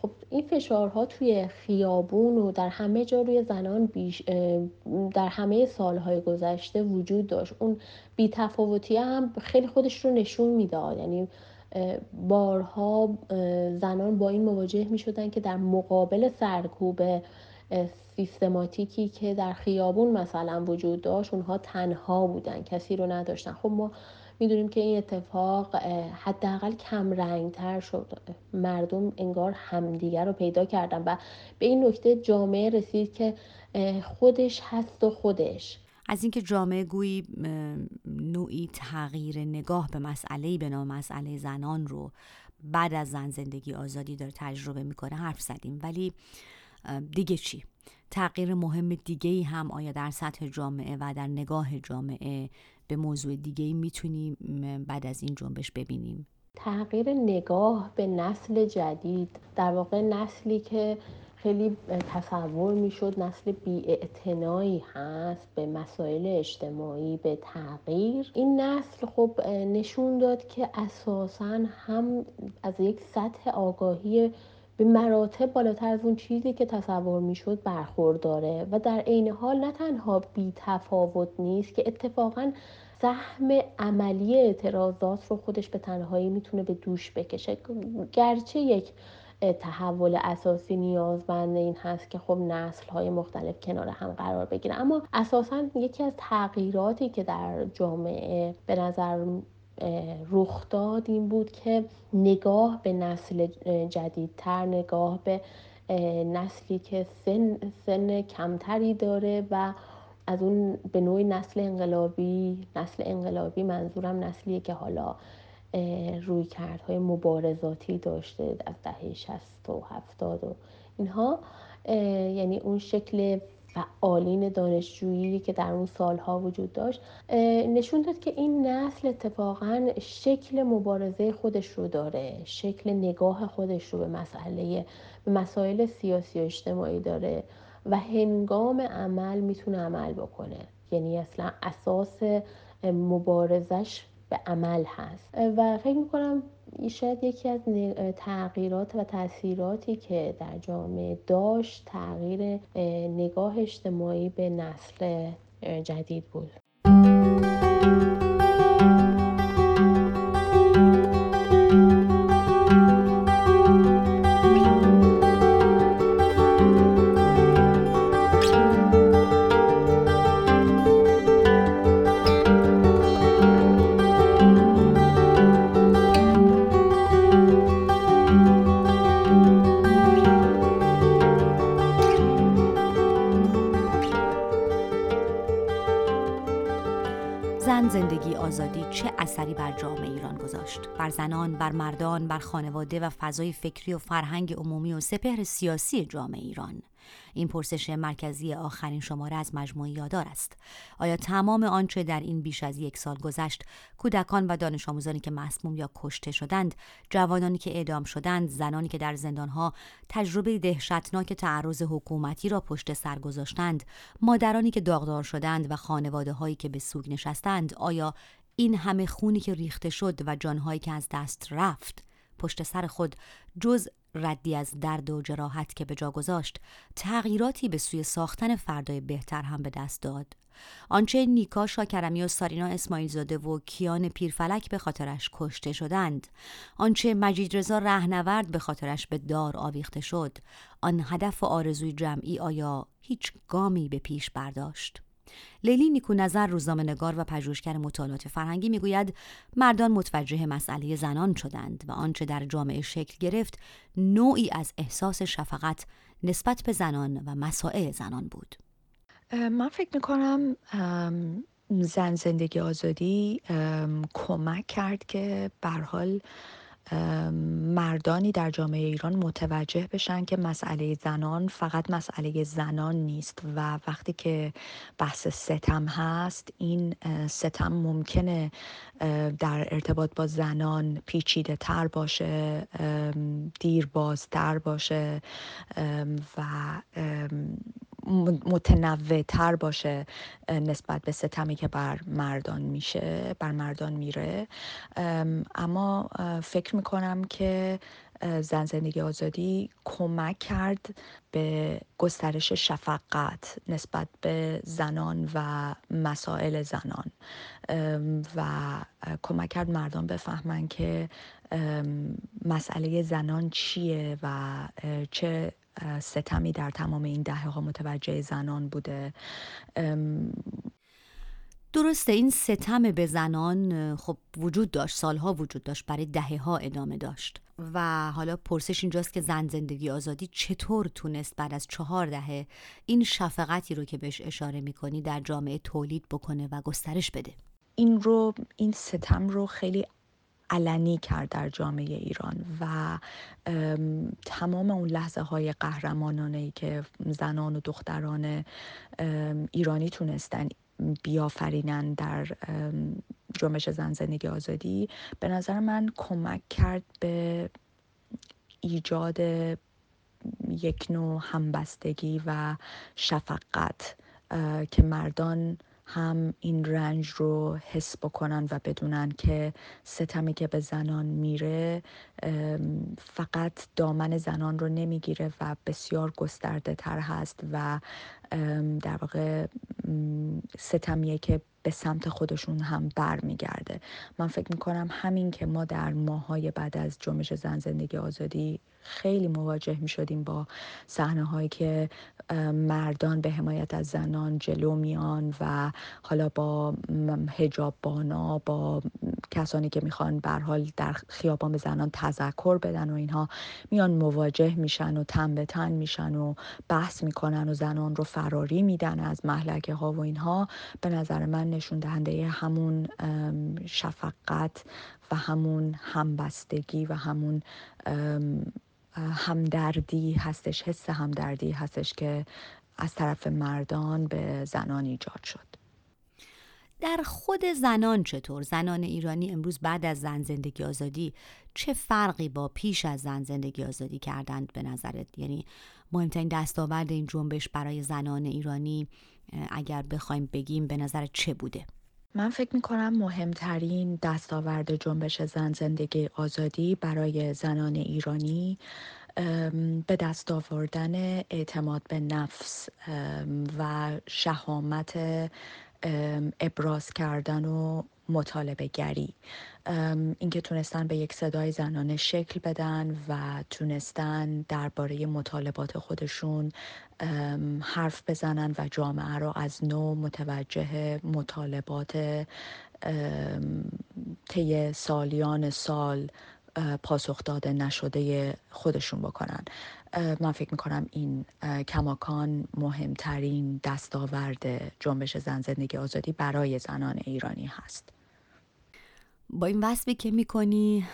خب این فشارها توی خیابون و در همه جا روی زنان بیش در همه سالهای گذشته وجود داشت. اون بی تفاوتی هم خیلی خودش رو نشون می‌داد. یعنی بارها زنان با این مواجه می شدن که در مقابل سرکوب سیستماتیکی که در خیابون مثلا وجود داشت اونها تنها بودن کسی رو نداشتن. خب ما می‌دونیم که این اتفاق حداقل کم رنگ تر شد. مردم انگار همدیگر رو پیدا کردن و به این نکته جامعه رسید که خودش هست و خودش. از اینکه جامعه گویی نوعی تغییر نگاه به مسئله به نام مسئله زنان رو بعد از زن زندگی آزادی داره تجربه می‌کنه حرف زدیم. ولی دیگه چی؟ تغییر مهم دیگه ای هم آیا در سطح جامعه و در نگاه جامعه به موضوع دیگه ای می‌تونیم بعد از این جنبش ببینیم؟ تغییر نگاه به نسل جدید در واقع نسلی که خیلی تصور می‌شد نسل بی هست به مسائل اجتماعی به تغییر این نسل خب نشون داد که اساسا هم از یک سطح آگاهی به مراتب بالاتر از اون چیزی که تصور می‌شد برخورداره و در عین حال نه تنها بی تفاوت نیست که اتفاقا سهم عملی اعتراضات رو خودش به تنهایی می‌تونه به دوش بکشه. گرچه یک تحول اساسی نیازمند این هست که خب نسل های مختلف کنار هم قرار بگیره اما اساسا یکی از تغییراتی که در جامعه به نظر رخ داد این بود که نگاه به نسل جدیدتر نگاه به نسلی که سن, سن کمتری داره و از اون به نوعی نسل انقلابی نسل انقلابی منظورم نسلیه که حالا روی کردهای مبارزاتی داشته از دهه 60 و 70 و اینها. یعنی اون شکل فعالین دانشجویی که در اون سالها وجود داشت نشون داد که این نسل اتفاقا شکل مبارزه خودش رو داره شکل نگاه خودش رو به مسئله به مسائل سیاسی و اجتماعی داره و هنگام عمل می‌تونه عمل بکنه. یعنی اصلا اساس مبارزش به عمل هست. و فکر می‌کنم شاید یکی از تغییرات و تاثیراتی که در جامعه داشت تغییر نگاه اجتماعی به نسل جدید بود. بر مردان بر خانواده و فضای فکری و فرهنگ عمومی و سپهر سیاسی جامعه ایران. این پرسش مرکزی آخرین شماره از مجموعه یادار است. آیا تمام آنچه در این بیش از یک سال گذشت کودکان و دانش آموزانی که مسموم یا کشته شدند جوانانی که اعدام شدند زنانی که در زندانها تجربه دهشتناک تعرض حکومتی را پشت سر گذاشتند مادرانی که داغدار شدند و خانواده هایی که به سوگ نشستند آیا این همه خونی که ریخته شد و جانهایی که از دست رفت پشت سر خود جز ردی از درد و جراحت که به جا گذاشت تغییراتی به سوی ساختن فردای بهتر هم به دست داد. آنچه نیکا شاکرمی و سارینا اسماعیل زاده و کیان پیرفلک به خاطرش کشته شدند آنچه مجید رضا رهنورد به خاطرش به دار آویخته شد آن هدف و آرزوی جمعی آیا هیچ گامی به پیش برداشت؟ لیلی نیکو نظر روزنامه نگار و پژوهشگر مطالعات فرهنگی می‌گوید مردان متوجه مسئله زنان شدند و آنچه در جامعه شکل گرفت نوعی از احساس شفقت نسبت به زنان و مسائل زنان بود. من فکر می‌کنم زن زندگی آزادی کمک کرد که حال مردانی در جامعه ایران متوجه بشن که مسئله زنان فقط مسئله زنان نیست و وقتی که بحث ستم هست این ستم ممکنه در ارتباط با زنان پیچیده تر باشه دیربازتر باشه و متنوع تر باشه نسبت به ستمی که بر مردان میشه بر مردان میره. اما فکر می‌کنم که زن زندگی آزادی کمک کرد به گسترش شفقت نسبت به زنان و مسائل زنان. و کمک کرد مردان بفهمن که مسئله زنان چیه و چه ستمی در تمام این دهه ها متوجه زنان بوده. درسته این ستم به زنان خب وجود داشت سالها وجود داشت برای دهه ها ادامه داشت. و حالا پرسش اینجاست که زن زندگی آزادی چطور تونست بعد از چهار دهه این شفقتی رو که بهش اشاره می‌کنی در جامعه تولید بکنه و گسترش بده؟ این رو این ستم رو خیلی علنی کرد در جامعه ایران و تمام اون لحظه های قهرمانانه ای که زنان و دختران ایرانی تونستن بیافرینن در جنبش زن زندگی آزادی به نظر من کمک کرد به ایجاد یک نوع همبستگی و شفقت که مردان هم این رنج رو حس بکنن و بدونن که ستمی که به زنان میره فقط دامن زنان رو نمی‌گیره و بسیار گسترده تر هست و در واقع ستمیه که به سمت خودشون هم برمیگرده. من فکر می‌کنم همین که ما در ماهای بعد از جنبش زن زندگی آزادی خیلی مواجه می شدیم با صحنه هایی که مردان به حمایت از زنان جلو میان و حالا با هجاب بانا با کسانی که می‌خوان بر حال در خیابان به زنان تذکر بدن و اینها میان مواجه میشن و تن به تن میشن و بحث می‌کنن و زنان رو فراری میدن از محلکه ها و اینها. به نظر من نشون دهنده همون شفقت و همون همبستگی و همون همدردی هستش حس همدردی هستش که از طرف مردان به زنان ایجاد شد در خود زنان چطور؟ زنان ایرانی امروز بعد از زن زندگی آزادی چه فرقی با پیش از زن زندگی آزادی کردند به نظرت؟ یعنی مهمترین دستاورد این جنبش برای زنان ایرانی اگر بخوایم بگیم به نظر چه بوده؟ من فکر می کنم مهمترین دستاورد جنبش زن زندگی آزادی برای زنان ایرانی به دست آوردن اعتماد به نفس و شهامت ابراز کردن و مطالبه گری. اینکه تونستن به یک صدای زنانه شکل بدن و تونستن درباره مطالبات خودشون حرف بزنن و جامعه رو از نو متوجه مطالبات طی سالیان سال پاسخ داده نشده خودشون بکنن. من فکر می‌کنم این کماکان مهمترین دستاورد جنبش زن زندگی آزادی برای زنان ایرانی هست. با این وصفی که می‌کنی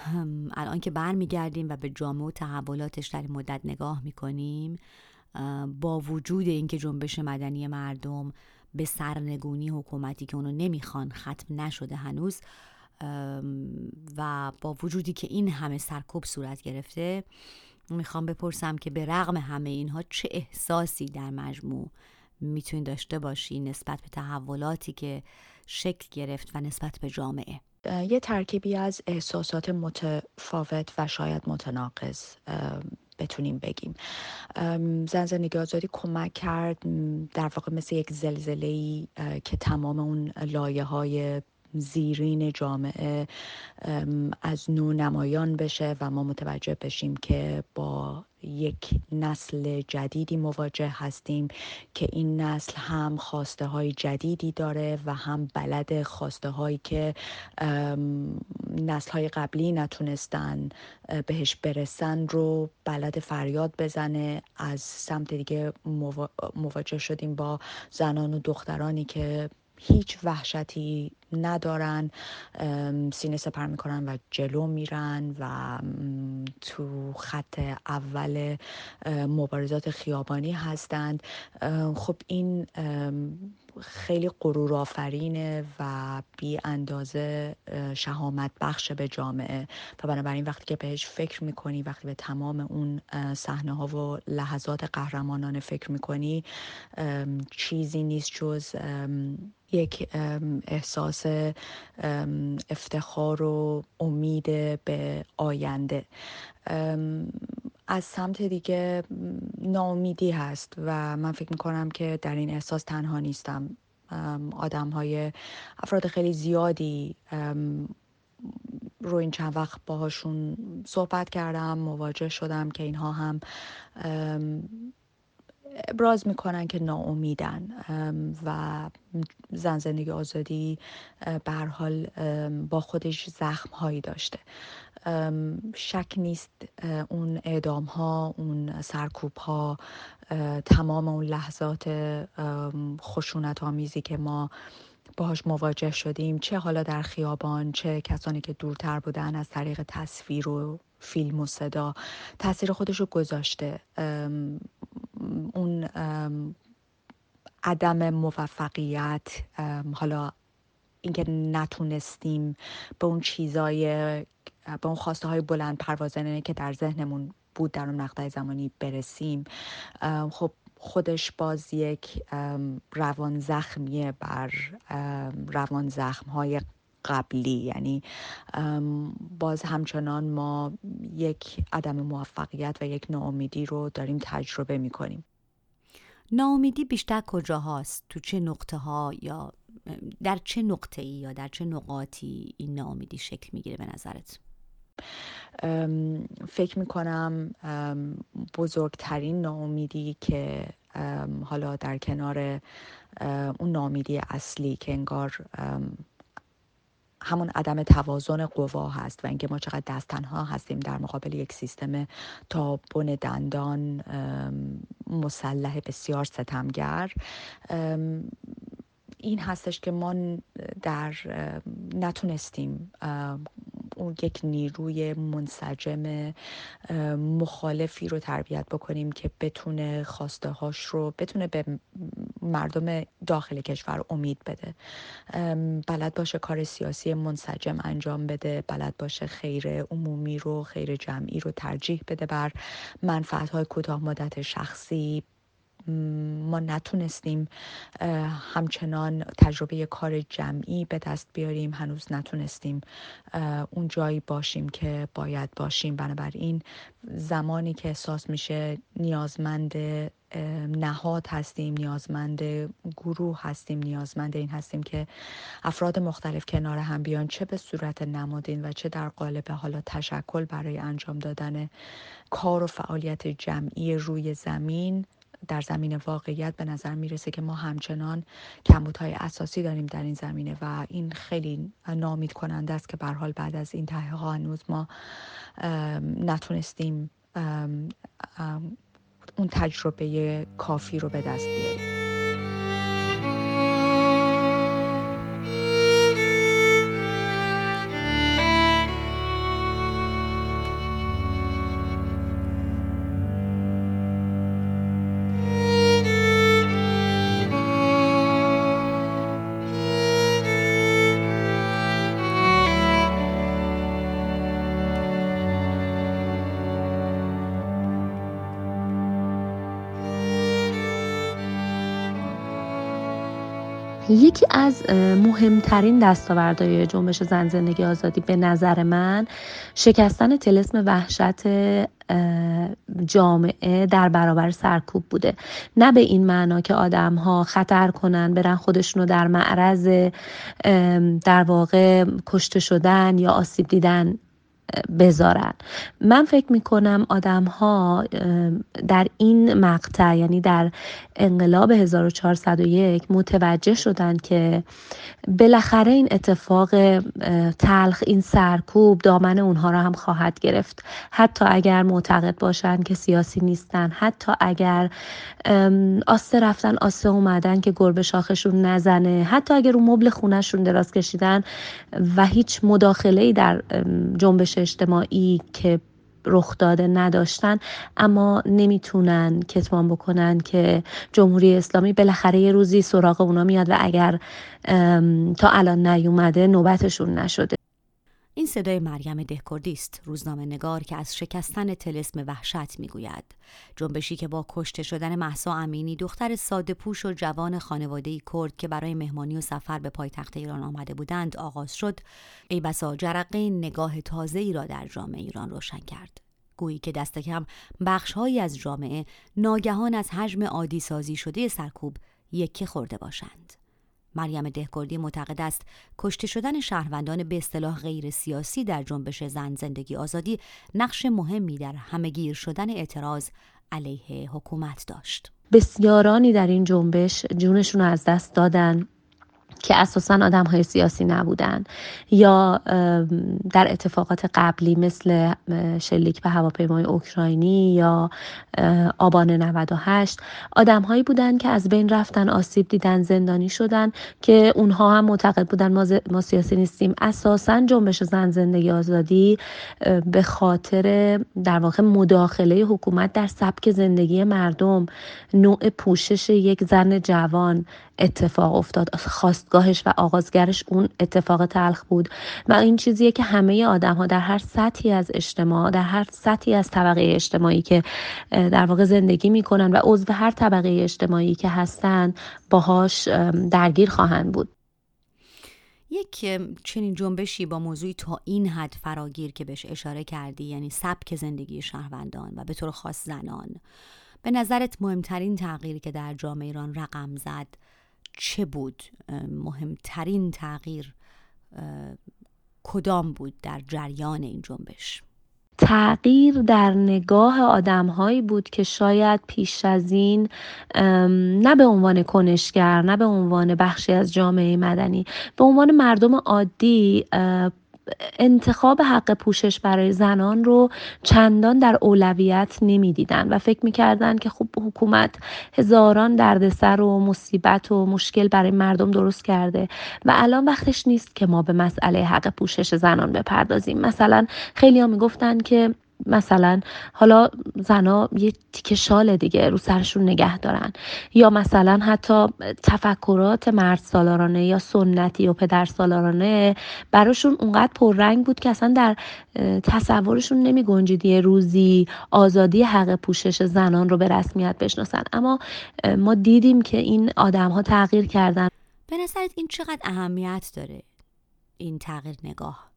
الان که برمیگردیم و به جامعه و تحولاتش در مدت نگاه می‌کنیم با وجود اینکه جنبش مدنی مردم به سرنگونی حکومتی که اونو نمی‌خوان ختم نشده هنوز و با وجودی که این همه سرکوب صورت گرفته می‌خوام بپرسم که به رغم همه اینها چه احساسی در مجموع می‌تونی داشته باشی نسبت به تحولاتی که شکل گرفت و نسبت به جامعه؟ یه ترکیبی از احساسات متفاوت و شاید متناقض بتونیم بگیم. زن زندگی آزادی کمک کرد در واقع مثل یک زلزله که تمام اون لایه های زیرین جامعه از نو نمایان بشه و ما متوجه بشیم که با یک نسل جدیدی مواجه هستیم که این نسل هم خواسته های جدیدی داره و هم بلد خواسته هایی که نسل های قبلی نتونستن بهش برسن رو بلد فریاد بزنه. از سمت دیگه مواجه شدیم با زنان و دخترانی که هیچ وحشتی ندارن سینه سپر می‌کنن و جلو میرن و تو خط اول مبارزات خیابانی هستند. خب این خیلی غرور آفرینه و بی اندازه شهامت بخش به جامعه. و بنابراین وقتی که بهش فکر می‌کنی وقتی به تمام اون صحنه ها و لحظات قهرمانانه فکر می‌کنی چیزی نیست جز یک احساس افتخار و امید به آینده. از سمت دیگه ناامیدی هست و من فکر می‌کنم که در این احساس تنها نیستم. آدم های افراد خیلی زیادی رو این چند وقت باهاشون صحبت کردم مواجه شدم که اینها هم ابراز می‌کنن که ناامیدن و زن زندگی آزادی به حال با خودش زخم هایی داشته شک نیست اون اعدام ها اون سرکوب ها تمام اون لحظات خشونت آمیزی که ما باهاش مواجه شدیم چه حالا در خیابان چه کسانی که دورتر بودن از طریق تصویر و فیلم و صدا. تاثیر خودش رو گذاشته. اون عدم موفقیت حالا اینکه نتونستیم به اون چیزای به اون خواسته های بلند پروازنه که در ذهنمون بود در اون مقطع زمانی برسیم. خب خودش باز یک روان زخمیه بر روان زخم های قبلی یعنی باز همچنان ما یک عدم موفقیت و یک ناامیدی رو داریم تجربه می کنیم ناامیدی بیشتر کجا هاست؟ تو چه نقطه ها یا در چه نقطه ای یا در چه نقاطی این ناامیدی شکل می‌گیره به نظرت؟ فکر می‌کنم بزرگترین ناامیدی که حالا در کنار اون ناامیدی اصلی که انگار همون عدم توازن قوا هست و اینکه ما چقدر دست تنها هستیم در مقابل یک سیستم تا بن دندان مسلح بسیار ستمگر. این هستش که ما در نتونستیم اون یک نیروی منسجم مخالفی رو تربیت بکنیم که بتونه خواسته هاش رو بتونه به مردم داخل کشور امید بده. بلد باشه کار سیاسی منسجم انجام بده بلد باشه خیر عمومی رو خیر جمعی رو ترجیح بده بر منفعت های کوتاه مدت شخصی ما نتونستیم همچنان تجربه کار جمعی به دست بیاریم. هنوز نتونستیم اون جایی باشیم که باید باشیم. بنابراین زمانی که احساس میشه نیازمند نهاد هستیم نیازمند گروه هستیم نیازمند این هستیم که افراد مختلف کنار هم بیان چه به صورت نمادین و چه در قالب حالا تشکل برای انجام دادن کار و فعالیت جمعی روی زمین در زمین واقعیت به نظر می‌رسه که ما همچنان کمبودهای اساسی داریم در این زمینه و این خیلی نامید کننده است که به حال بعد از این ها هنوز ما نتونستیم اون تجربه کافی رو به دست بیاریم. یکی از مهمترین دستاوردهای جنبش زن زندگی آزادی به نظر من شکستن تلسم وحشت جامعه در برابر سرکوب بوده. نه به این معنا که آدم ها خطر کنن برن خودشونو در معرض در واقع کشته شدن یا آسیب دیدن. بذارن. من فکر می‌کنم آدم ها در این مقطع یعنی در انقلاب 1401 متوجه شدن که بالاخره این اتفاق تلخ این سرکوب دامن اونها را هم خواهد گرفت. حتی اگر معتقد باشن که سیاسی نیستن حتی اگر آسته رفتن آسته اومدن که گربه شاخشون نزنه حتی اگر اون مبل خونهشون دراز کشیدن و هیچ مداخله ای در جنبش اجتماعی که رخ داده نداشتن اما نمی‌تونن کتمان بکنن که جمهوری اسلامی بالاخره یه روزی سراغ اونا میاد و اگر تا الان نیومده نوبتشون نشده. این صدای مریم دهکردی است روزنامه نگار که از شکستن تلسم وحشت می‌گوید. جنبشی که با کشته شدن محسا امینی دختر ساده پوش و جوان خانواده کرد که برای مهمانی و سفر به پایتخت ایران آمده بودند آغاز شد. ای بسا جرقه نگاه تازه ای را در جامعه ایران روشن کرد. گویی که دست کم بخشهایی از جامعه ناگهان از حجم عادی سازی شده سرکوب یکی خورده باشند. مریم دهکردی معتقد است کشته شدن شهروندان به اصطلاح غیر سیاسی در جنبش زن زندگی آزادی نقش مهمی در همهگیر شدن اعتراض علیه حکومت داشت. بسیارانی در این جنبش جونشون رو از دست دادن که اساسا آدم های سیاسی نبودن یا در اتفاقات قبلی مثل شلیک به هواپیمای اوکراینی یا آبان 98 آدم هایی بودن که از بین رفتن آسیب دیدن زندانی شدن که اونها هم معتقد بودن ما, ما سیاسی نیستیم. اساسا جنبش زن زندگی آزادی به خاطر در واقع مداخله حکومت در سبک زندگی مردم نوع پوشش یک زن جوان اتفاق افتاد. خواستگاهش و آغازگرش اون اتفاق تلخ بود و این چیزیه که همه آدم ها در هر سطحی از اجتماع در هر سطحی از طبقه اجتماعی که در واقع زندگی می‌کنن و عضو هر طبقه اجتماعی که هستن باهاش درگیر خواهند بود. یک چنین جنبشی با موضوعی تا این حد فراگیر که بهش اشاره کردی یعنی سبک زندگی شهروندان و به طور خاص زنان به نظرت مهمترین تغییری که در جامعه ایران رقم زد چه بود مهمترین تغییر کدام بود در جریان این جنبش؟ تغییر در نگاه آدمهایی بود که شاید پیش از این نه به عنوان کنشگر نه به عنوان بخشی از جامعه مدنی به عنوان مردم عادی انتخاب حق پوشش برای زنان رو چندان در اولویت نمی‌دیدن و فکر می‌کردن که خب حکومت هزاران دردسر و مصیبت و مشکل برای مردم درست کرده و الان وقتش نیست که ما به مسئله حق پوشش زنان بپردازیم. مثلا خیلی ها می‌گفتن که مثلا حالا زنا یه تیکه شال دیگه رو سرشون نگه دارن. یا مثلا حتی تفکرات مرد سالارانه یا سنتی و پدر سالارانه براشون اونقدر پررنگ بود که اصلا در تصورشون نمی گنجید روزی آزادی حق پوشش زنان رو به رسمیت بشناسن. اما ما دیدیم که این آدم ها تغییر کردن. به نظرت این چقدر اهمیت داره؟ این تغییر نگاه.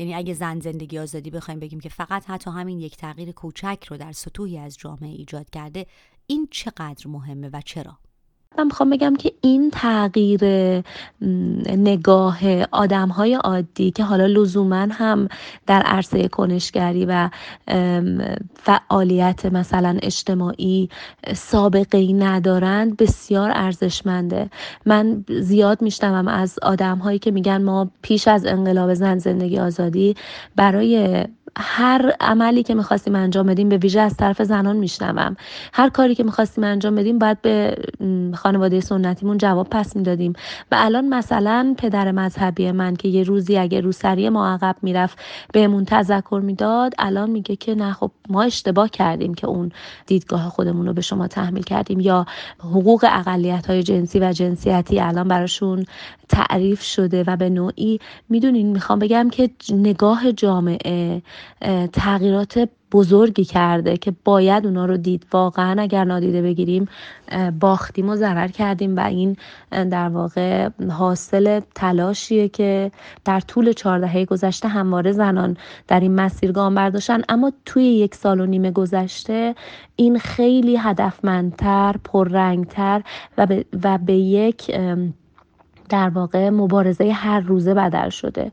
یعنی اگه زن زندگی آزادی بخوایم بگیم که فقط حتی همین یک تغییر کوچک رو در سطوحی از جامعه ایجاد کرده این چقدر مهمه و چرا؟ من می‌خوام بگم که این تغییر نگاه آدم های عادی که حالا لزوما هم در عرصه کنشگری و فعالیت مثلا اجتماعی سابقه ای ندارند بسیار ارزشمنده. من زیاد میشنوم از آدم هایی که میگن ما پیش از انقلاب زن زندگی آزادی برای هر عملی که می‌خواستیم انجام بدیم به ویژه از طرف زنان میشنوم. هر کاری که می‌خواستیم انجام بدیم باید به خانواده سنتیمون جواب پس می‌دادیم. و الان مثلا پدر مذهبی من که یه روزی اگه روسری ما عقب می‌رفت بهمون تذکر می‌داد الان میگه که نه خب ما اشتباه کردیم که اون دیدگاه خودمون رو به شما تحمیل کردیم. یا حقوق اقلیت های جنسی و جنسیتی الان براشون تعریف شده و به نوعی می‌دونین می‌خوام بگم که نگاه جامعه تغییرات بزرگی کرده که باید اونا رو دید. واقعا اگر نادیده بگیریم باختیم و ضرر کردیم و این در واقع حاصل تلاشیه که در طول چهار گذشته همواره زنان در این مسیر گام برداشتن. اما توی یک سال و نیمه گذشته این خیلی هدفمندتر پررنگتر و به, و به یک در واقع مبارزه هر روزه بدل شده.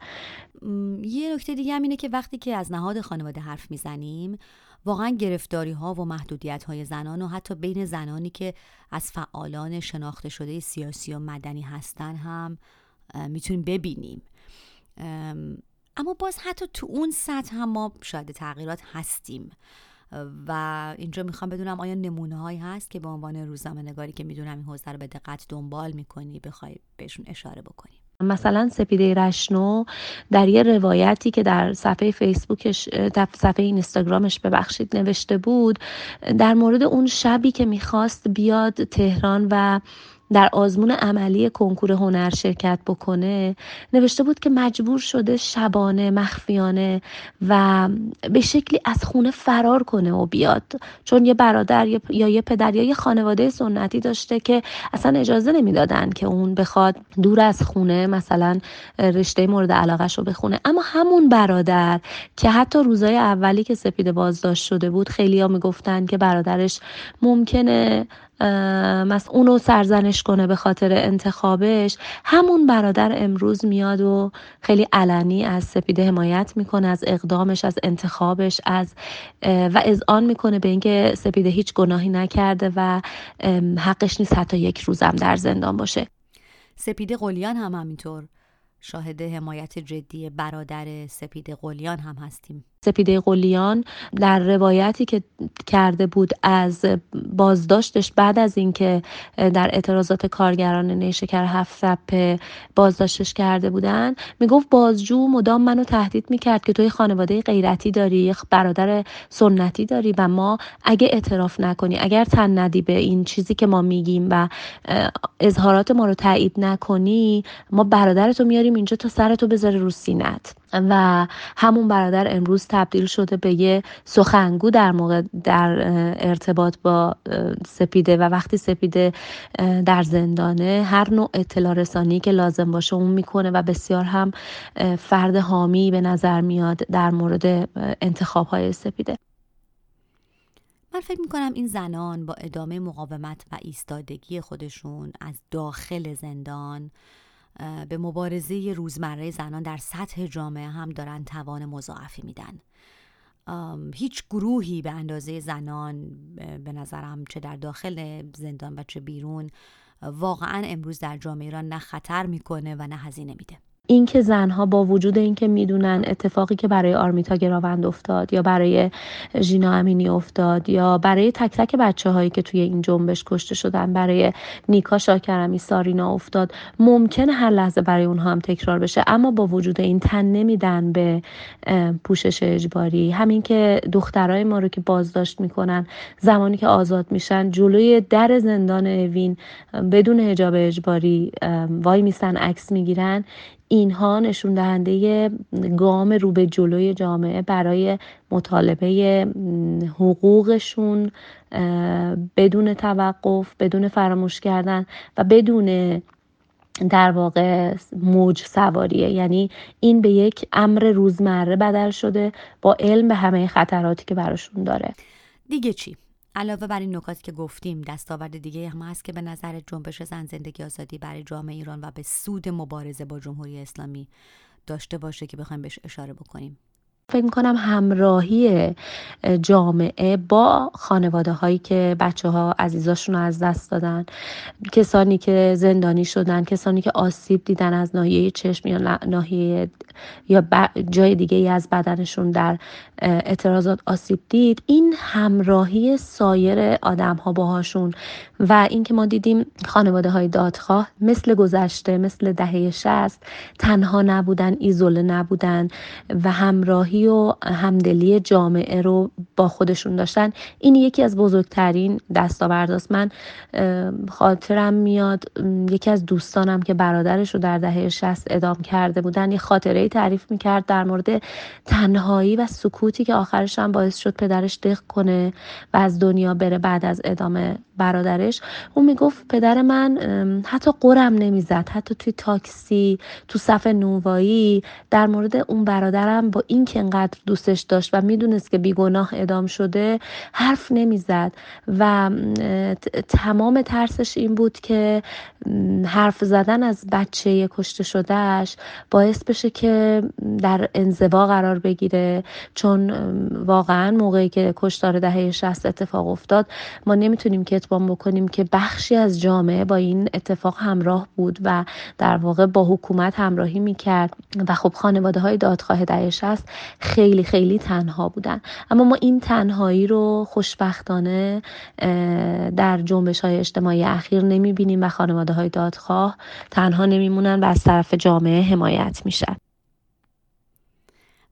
یه نکته دیگه هم اینه که وقتی که از نهاد خانواده حرف می‌زنیم واقعا گرفتاری ها و محدودیت های زنان و حتی بین زنانی که از فعالان شناخته شده سیاسی و مدنی هستن هم می‌تونیم ببینیم. اما باز حتی تو اون سطح هم ما شاید تغییرات هستیم. و اینجا می‌خوام بدونم آیا نمونه هایی هست که به عنوان روزنامه نگاری که می‌دونم این حوزه رو به دقت دنبال می‌کنی بخوای بهشون اشاره بکنی؟ مثلا سپیده رشنو در یه روایتی که در صفحه فیسبوکش در صفحه اینستاگرامش ببخشید نوشته بود در مورد اون شبی که می‌خواست بیاد تهران و در آزمون عملی کنکور هنر شرکت بکنه نوشته بود که مجبور شده شبانه مخفیانه و به شکلی از خونه فرار کنه و بیاد. چون یه برادر یا یه پدر یا یه خانواده سنتی داشته که اصلا اجازه نمی‌دادن که اون بخواد دور از خونه مثلا رشته مورد علاقش رو بخونه. اما همون برادر که حتی روزای اولی که سپیده بازداشت شده بود خیلی ها که برادرش ممکنه مثلا اونو سرزنش کنه به خاطر انتخابش. همون برادر امروز میاد و خیلی علنی از سپیده حمایت می‌کنه از اقدامش از انتخابش از و آن می‌کنه به اینکه سپیده هیچ گناهی نکرده و حقش نیست حتی یک روزم در زندان باشه. سپیده قلیان هم همینطور. شاهد حمایت جدی برادر سپیده قلیان هم هستیم. سپیده قلیان در روایتی که کرده بود از بازداشتش بعد از اینکه در اعتراضات کارگران نیشکر هفت سپه بازداشتش کرده بودن می‌گفت بازجو مدام منو تهدید می‌کرد که توی خانواده غیرتی داری برادر سنتی داری و ما اگه اعتراف نکنی اگر تن ندی به این چیزی که ما میگیم و اظهارات ما رو تایید نکنی ما برادرتو میاریم اینجا تا سرتو بذاره رو سینت و همون برادر امروز تبدیل شده به یه سخنگو در موقع در ارتباط با سپیده و وقتی سپیده در زندانه هر نوع اطلاع رسانی که لازم باشه اون می‌کنه و بسیار هم فرد حامی به نظر میاد در مورد انتخاب های سپیده. من فکر می‌کنم این زنان با ادامه مقاومت و ایستادگی خودشون از داخل زندان به مبارزه روزمره زنان در سطح جامعه هم دارن توان مضاعفی میدن. هیچ گروهی به اندازه زنان به نظرم چه در داخل زندان و چه بیرون واقعا امروز در جامعه ایران نه خطر می‌کنه و نه هزینه میده. اینکه زنها با وجود اینکه می‌دونن اتفاقی که برای آرمیتا گراوند افتاد یا برای ژینا امینی افتاد یا برای تک تک بچه هایی که توی این جنبش کشته شدن برای نیکا شاکرمی سارینا افتاد ممکن هر لحظه برای اونها هم تکرار بشه. اما با وجود این تن نمیدن به پوشش اجباری. همین که دخترای ما رو که بازداشت می‌کنن زمانی که آزاد میشن جلوی در زندان اوین بدون حجاب اجباری وای میسن عکس می‌گیرن. اینها نشون دهنده گام رو به جلوی جامعه برای مطالبه حقوقشون بدون توقف بدون فراموش کردن و بدون در واقع موج سواریه. یعنی این به یک امر روزمره بدل شده با علم به همه خطراتی که براشون داره. دیگه چی؟ علاوه بر این نکاتی که گفتیم دستاورد دیگه هم هست که به نظر جنبش زن زندگی آزادی برای جامعه ایران و به سود مبارزه با جمهوری اسلامی داشته باشه که بخوایم بهش اشاره بکنیم. فکر می‌کنم همراهی جامعه با خانواده هایی که بچه ها عزیزاشون رو از دست دادن. کسانی که زندانی شدن کسانی که آسیب دیدن از ناحیه چشم یا ناحیه یا جای دیگه ای از بدنشون در اعتراضات آسیب دید. این همراهی سایر آدم ها باهاشون. و اینکه ما دیدیم خانواده های دادخواه مثل گذشته مثل دهه شست تنها نبودن ایزوله نبودن و همراهی و همدلی جامعه رو با خودشون داشتن. این یکی از بزرگترین دستاورداست. من خاطرم میاد یکی از دوستانم که برادرش رو در دهه شست ادام کرده بودن یه خاطره تعریف می‌کرد در مورد تنهایی و سکوتی که آخرش هم باعث شد پدرش دق کنه و از دنیا بره بعد از ادامه برادرش. اون می‌گفت پدر من حتی قرم نمی‌زد حتی توی تاکسی تو صف نوایی در مورد اون برادرم با این که انقدر دوستش داشت و می‌دونست که بیگناه ادام شده حرف نمی‌زد. و تمام ترسش این بود که حرف زدن از بچه کشته شدهش باعث بشه که در انزوا قرار بگیره. چون واقعا موقعی که کشتار دهه 60 اتفاق افتاد ما نمی‌تونیم که اتبام بکنیم که بخشی از جامعه با این اتفاق همراه بود و در واقع با حکومت همراهی می‌کرد. و خب خانواده های دادخواه دهه 60 خیلی خیلی تنها بودن. اما ما این تنهایی رو خوشبختانه در جنبش های اجتماعی اخیر نمی‌بینیم و خانواده های دادخواه تنها نمیمونن و از طرف جامعه حمایت میشن.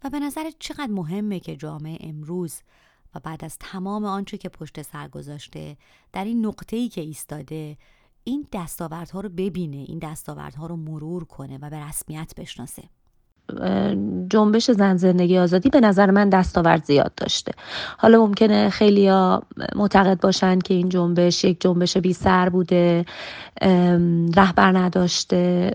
و به نظر چقدر مهمه که جامعه امروز و بعد از تمام آنچه که پشت سر گذاشته در این نقطه ای که ایستاده این دستاوردها رو ببینه این دستاوردها رو مرور کنه و به رسمیت بشناسه. جنبش زن زندگی آزادی به نظر من دستاورد زیاد داشته. حالا ممکنه خیلی ها معتقد باشن که این جنبش یک جنبش بی سر بوده رهبر نداشته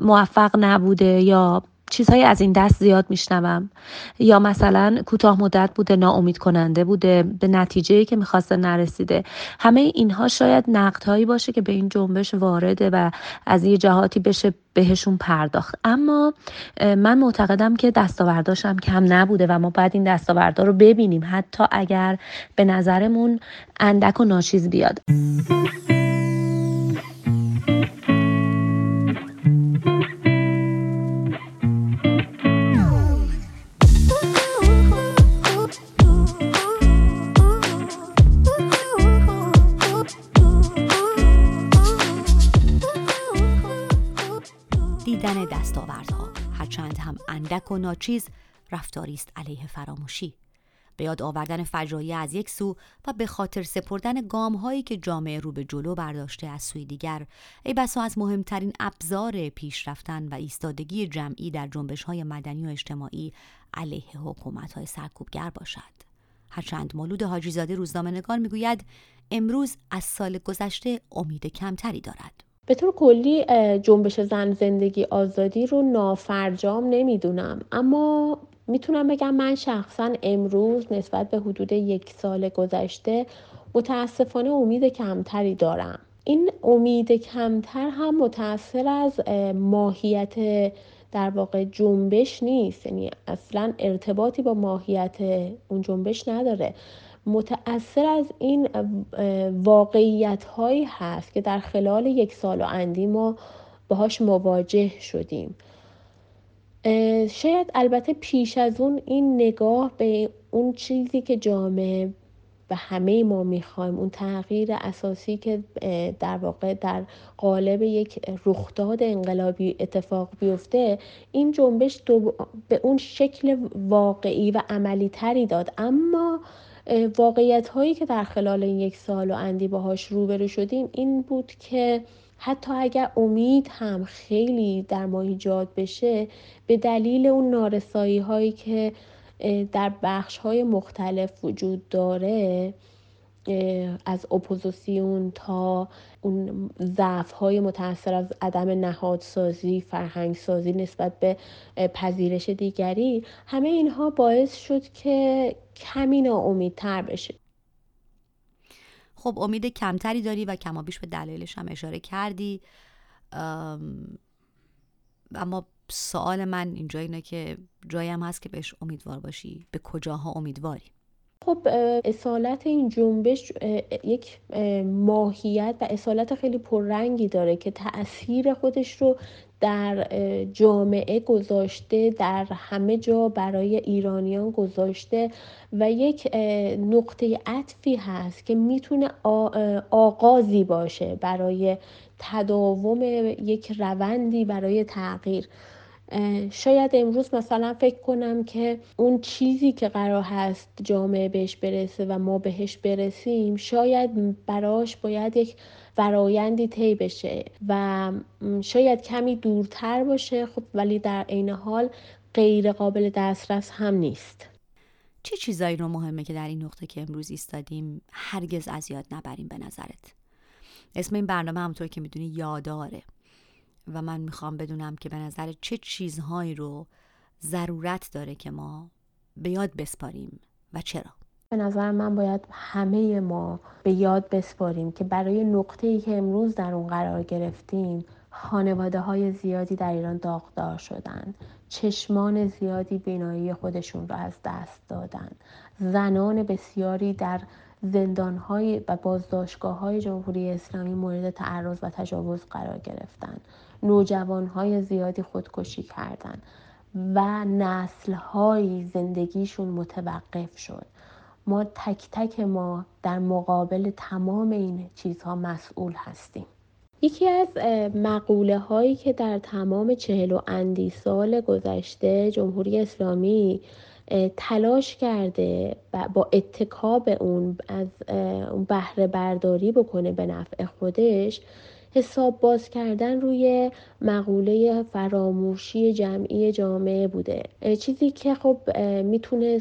موفق نبوده یا چیزهایی از این دست زیاد میشنوم. یا مثلا کوتاه مدت بوده ناامید کننده بوده به نتیجه که می‌خواسته نرسیده. همه اینها شاید نقدهایی باشه که به این جنبش وارده و از یه جهاتی بشه بهشون پرداخت. اما من معتقدم که دستاورداشم کم نبوده و ما باید این دستاوردا رو ببینیم. حتی اگر به نظرمون اندک و ناچیز بیاد. دیدن دستاوردها. هرچند هم اندک و ناچیز رفتاری است علیه فراموشی. به یاد آوردن فجایع از یک سو و به خاطر سپردن گام هایی که جامعه رو به جلو برداشته از سوی دیگر ای بسا از مهمترین ابزار پیشرفتن و ایستادگی جمعی در جنبش های مدنی و اجتماعی علیه حکومت های سرکوبگر باشد. هرچند مولود حاجیزاده روزنامه نگار می‌گوید امروز از سال گذشته امید کمتری دارد. به طور کلی جنبش زن زندگی آزادی رو نافرجام نمی‌دونم. اما می‌تونم بگم من شخصا امروز نسبت به حدود یک سال گذشته متاسفانه امید کمتری دارم. این امید کمتر هم متأثر از ماهیت در واقع جنبش نیست. یعنی اصلا ارتباطی با ماهیت اون جنبش نداره. متأثر از این واقعیت هایی هست که در خلال یک سال و اندی ما باهاش مواجه شدیم. شاید البته پیش از اون این نگاه به اون چیزی که جامعه و همه ما می‌خوایم اون تغییر اساسی که در واقع در قالب یک رخداد انقلابی اتفاق بیفته این جنبش به اون شکل واقعی و عملی تری داد. اما واقعیت هایی که در خلال این یک سال و اندی باهاش روبرو شدیم این بود که حتی اگر امید هم خیلی در ما ایجاد بشه به دلیل اون نارسایی هایی که در بخش های مختلف وجود داره از اپوزیسیون تا اون ضعف های متأثر از عدم نهادسازی فرهنگ سازی نسبت به پذیرش دیگری همه اینها باعث شد که کمی ناامیدتر بشه. خب امید کمتری داری و کمابیش به دلایلش هم اشاره کردی. اما سوال من اینجا اینه که جایم هست که بهش امیدوار باشی. به کجاها امیدواری؟ خب اصالت این جنبش یک ماهیت و اصالت خیلی پررنگی داره که تاثیر خودش رو در جامعه گذاشته در همه جا برای ایرانیان گذاشته و یک نقطه عطفی هست که می‌تونه آغازی باشه برای تداوم یک روندی برای تغییر. شاید امروز مثلا فکر کنم که اون چیزی که قرار هست جامعه بهش برسه و ما بهش برسیم شاید براش باید یک فرایندی طی بشه و شاید کمی دورتر باشه خب ولی در عین حال غیر قابل دسترس هم نیست. چه چیزایی رو مهمه که در این نقطه که امروز ایستادیم هرگز از یاد نبریم به نظرت؟ اسم این برنامه همونطور که می‌دونی یاداره. و من می‌خوام بدونم که به نظر چه چیزهایی رو ضرورت داره که ما به یاد بسپاریم و چرا؟ به نظر من باید همه ما به یاد بسپاریم که برای نقطه ای که امروز در اون قرار گرفتیم خانواده های زیادی در ایران داغدار شدن. چشمان زیادی بینایی خودشون رو از دست دادن. زنان بسیاری در زندانهای و بازداشتگاه های جمهوری اسلامی مورد تعرض و تجاوز قرار گرفتن. نوجوانهای زیادی خودکشی کردن و نسلهایی زندگیشون متوقف شد. ما تک تک ما در مقابل تمام این چیزها مسئول هستیم. یکی از مقوله هایی که در تمام چهل و اندی سال گذشته جمهوری اسلامی تلاش کرده و با اتکاب اون از بهره برداری بکنه به نفع خودش حساب باز کردن روی مقوله فراموشی جمعی جامعه بوده. چیزی که خب می‌تونه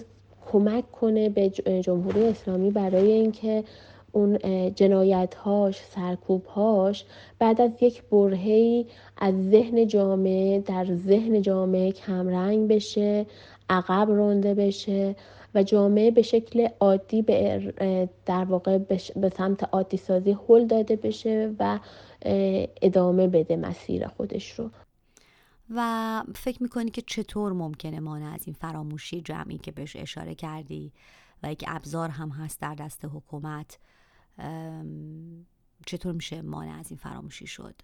کمک کنه به جمهوری اسلامی برای اینکه اون جنایت هاش بعد از یک برهی از ذهن جامعه در ذهن جامعه کمرنگ بشه عقب رونده بشه و جامعه به شکل عادی به در واقع به سمت عادی سازی هل داده بشه و ادامه بده مسیر خودش رو. و فکر می‌کنی که چطور ممکنه مانع از این فراموشی جمعی که بهش اشاره کردی و یک ابزار هم هست در دست حکومت چطور میشه مانع از این فراموشی شد؟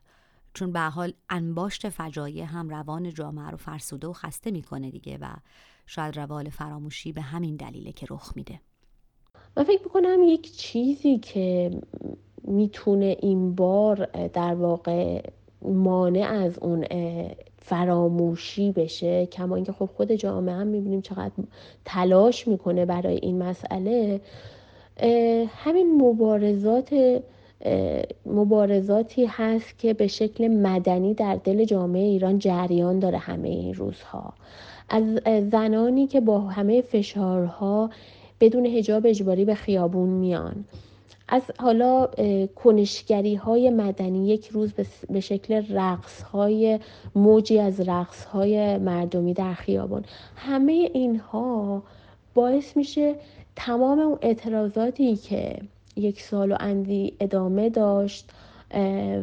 چون به حال انباشت فجایع هم روان جامعه رو فرسوده و خسته می‌کنه دیگه و شاید روال فراموشی به همین دلیله که رخ میده. من فکر می‌کنم یک چیزی که می‌تونه این بار در واقع مانع از اون فراموشی بشه کما اینکه خب خود جامعه هم می‌بینیم چقدر تلاش می‌کنه برای این مسئله. همین مبارزات مبارزاتی هست که به شکل مدنی در دل جامعه ایران جریان داره همه این روزها. از زنانی که با همه فشارها بدون هجاب اجباری به خیابون میان. از حالا کنشگری های مدنی یک روز به شکل رقص های موجی از رقص های مردمی در خیابان. همه اینها باعث میشه تمام اون اعتراضاتی که یک سال و اندی ادامه داشت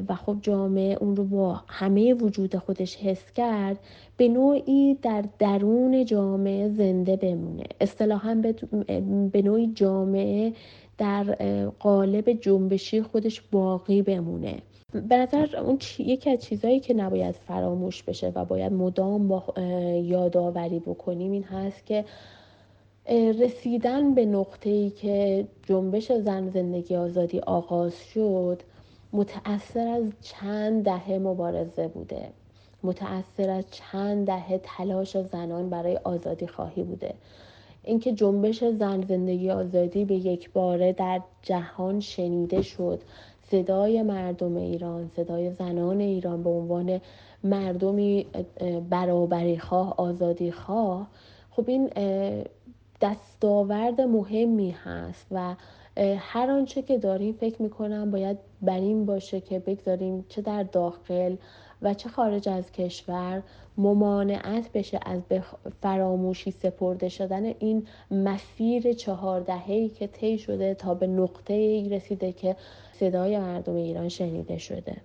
و خب جامعه اون رو با همه وجود خودش حس کرد به نوعی در درون جامعه زنده بمونه. اصطلاحا به نوعی جامعه در قالب جنبشی خودش باقی بمونه. به نظر اون یکی از چیزهایی که نباید فراموش بشه و باید مدام با یادآوری بکنیم این هست که رسیدن به نقطه ای که جنبش زن زندگی آزادی آغاز شد متأثر از چند دهه مبارزه بوده. متأثر از چند دهه تلاش زنان برای آزادی خواهی بوده. اینکه جنبش زن زندگی آزادی به یک باره در جهان شنیده شد. صدای مردم ایران صدای زنان ایران به عنوان مردمی برابری خواه آزادی خواه. خب این دستاورد مهمی هست و هر آنچه که داریم فکر می‌کنم باید بر این باشه که بگذاریم چه در داخل و چه خارج از کشور ممانعت بشه از فراموشی سپرده شدن این مسیر چهاردههی که طی شده تا به نقطه ای رسیده که صدای مردم ایران شنیده شده.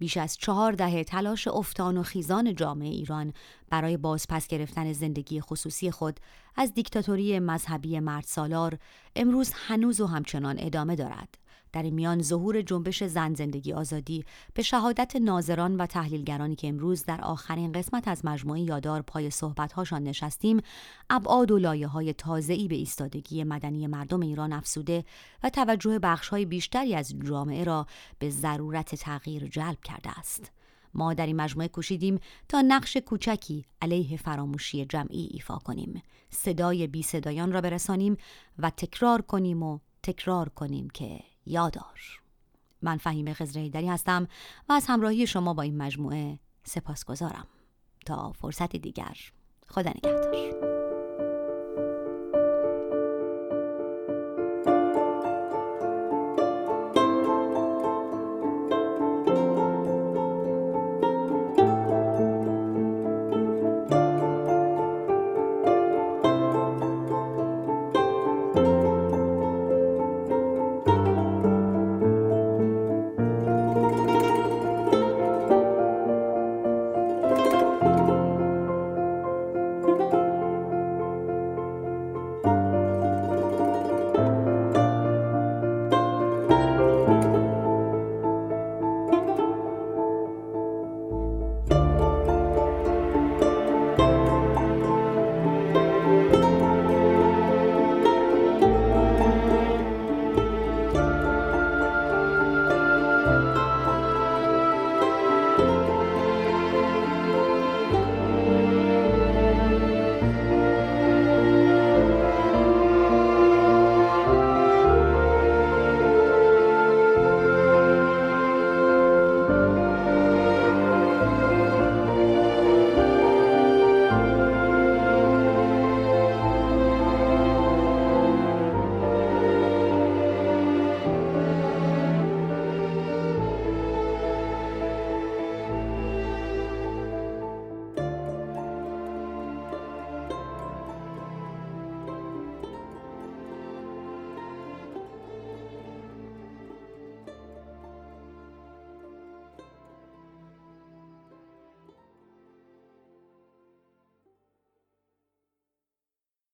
بیش از چهار دهه تلاش افتان و خیزان جامعه ایران برای بازپس گرفتن زندگی خصوصی خود از دیکتاتوری مذهبی مرد سالار امروز هنوز و همچنان ادامه دارد. در این میان ظهور جنبش زن زندگی آزادی به شهادت ناظران و تحلیلگرانی که امروز در آخرین قسمت از مجموعه یادار پای صحبتهاشان نشستیم ابعاد و لایه های تازه‌ای به ایستادگی مدنی مردم ایران افسوده و توجه بخش‌های بیشتری از جامعه را به ضرورت تغییر جلب کرده است. ما در این مجموعه کوشیدیم تا نقش کوچکی علیه فراموشی جمعی ایفا کنیم. صدای بی صدایان را برسانیم و تکرار کنیم و تکرار کنیم که یادار. من فهیم خزرهیدری هستم و از همراهی شما با این مجموعه سپاس گذارم تا فرصت دیگر خدا نگهدار.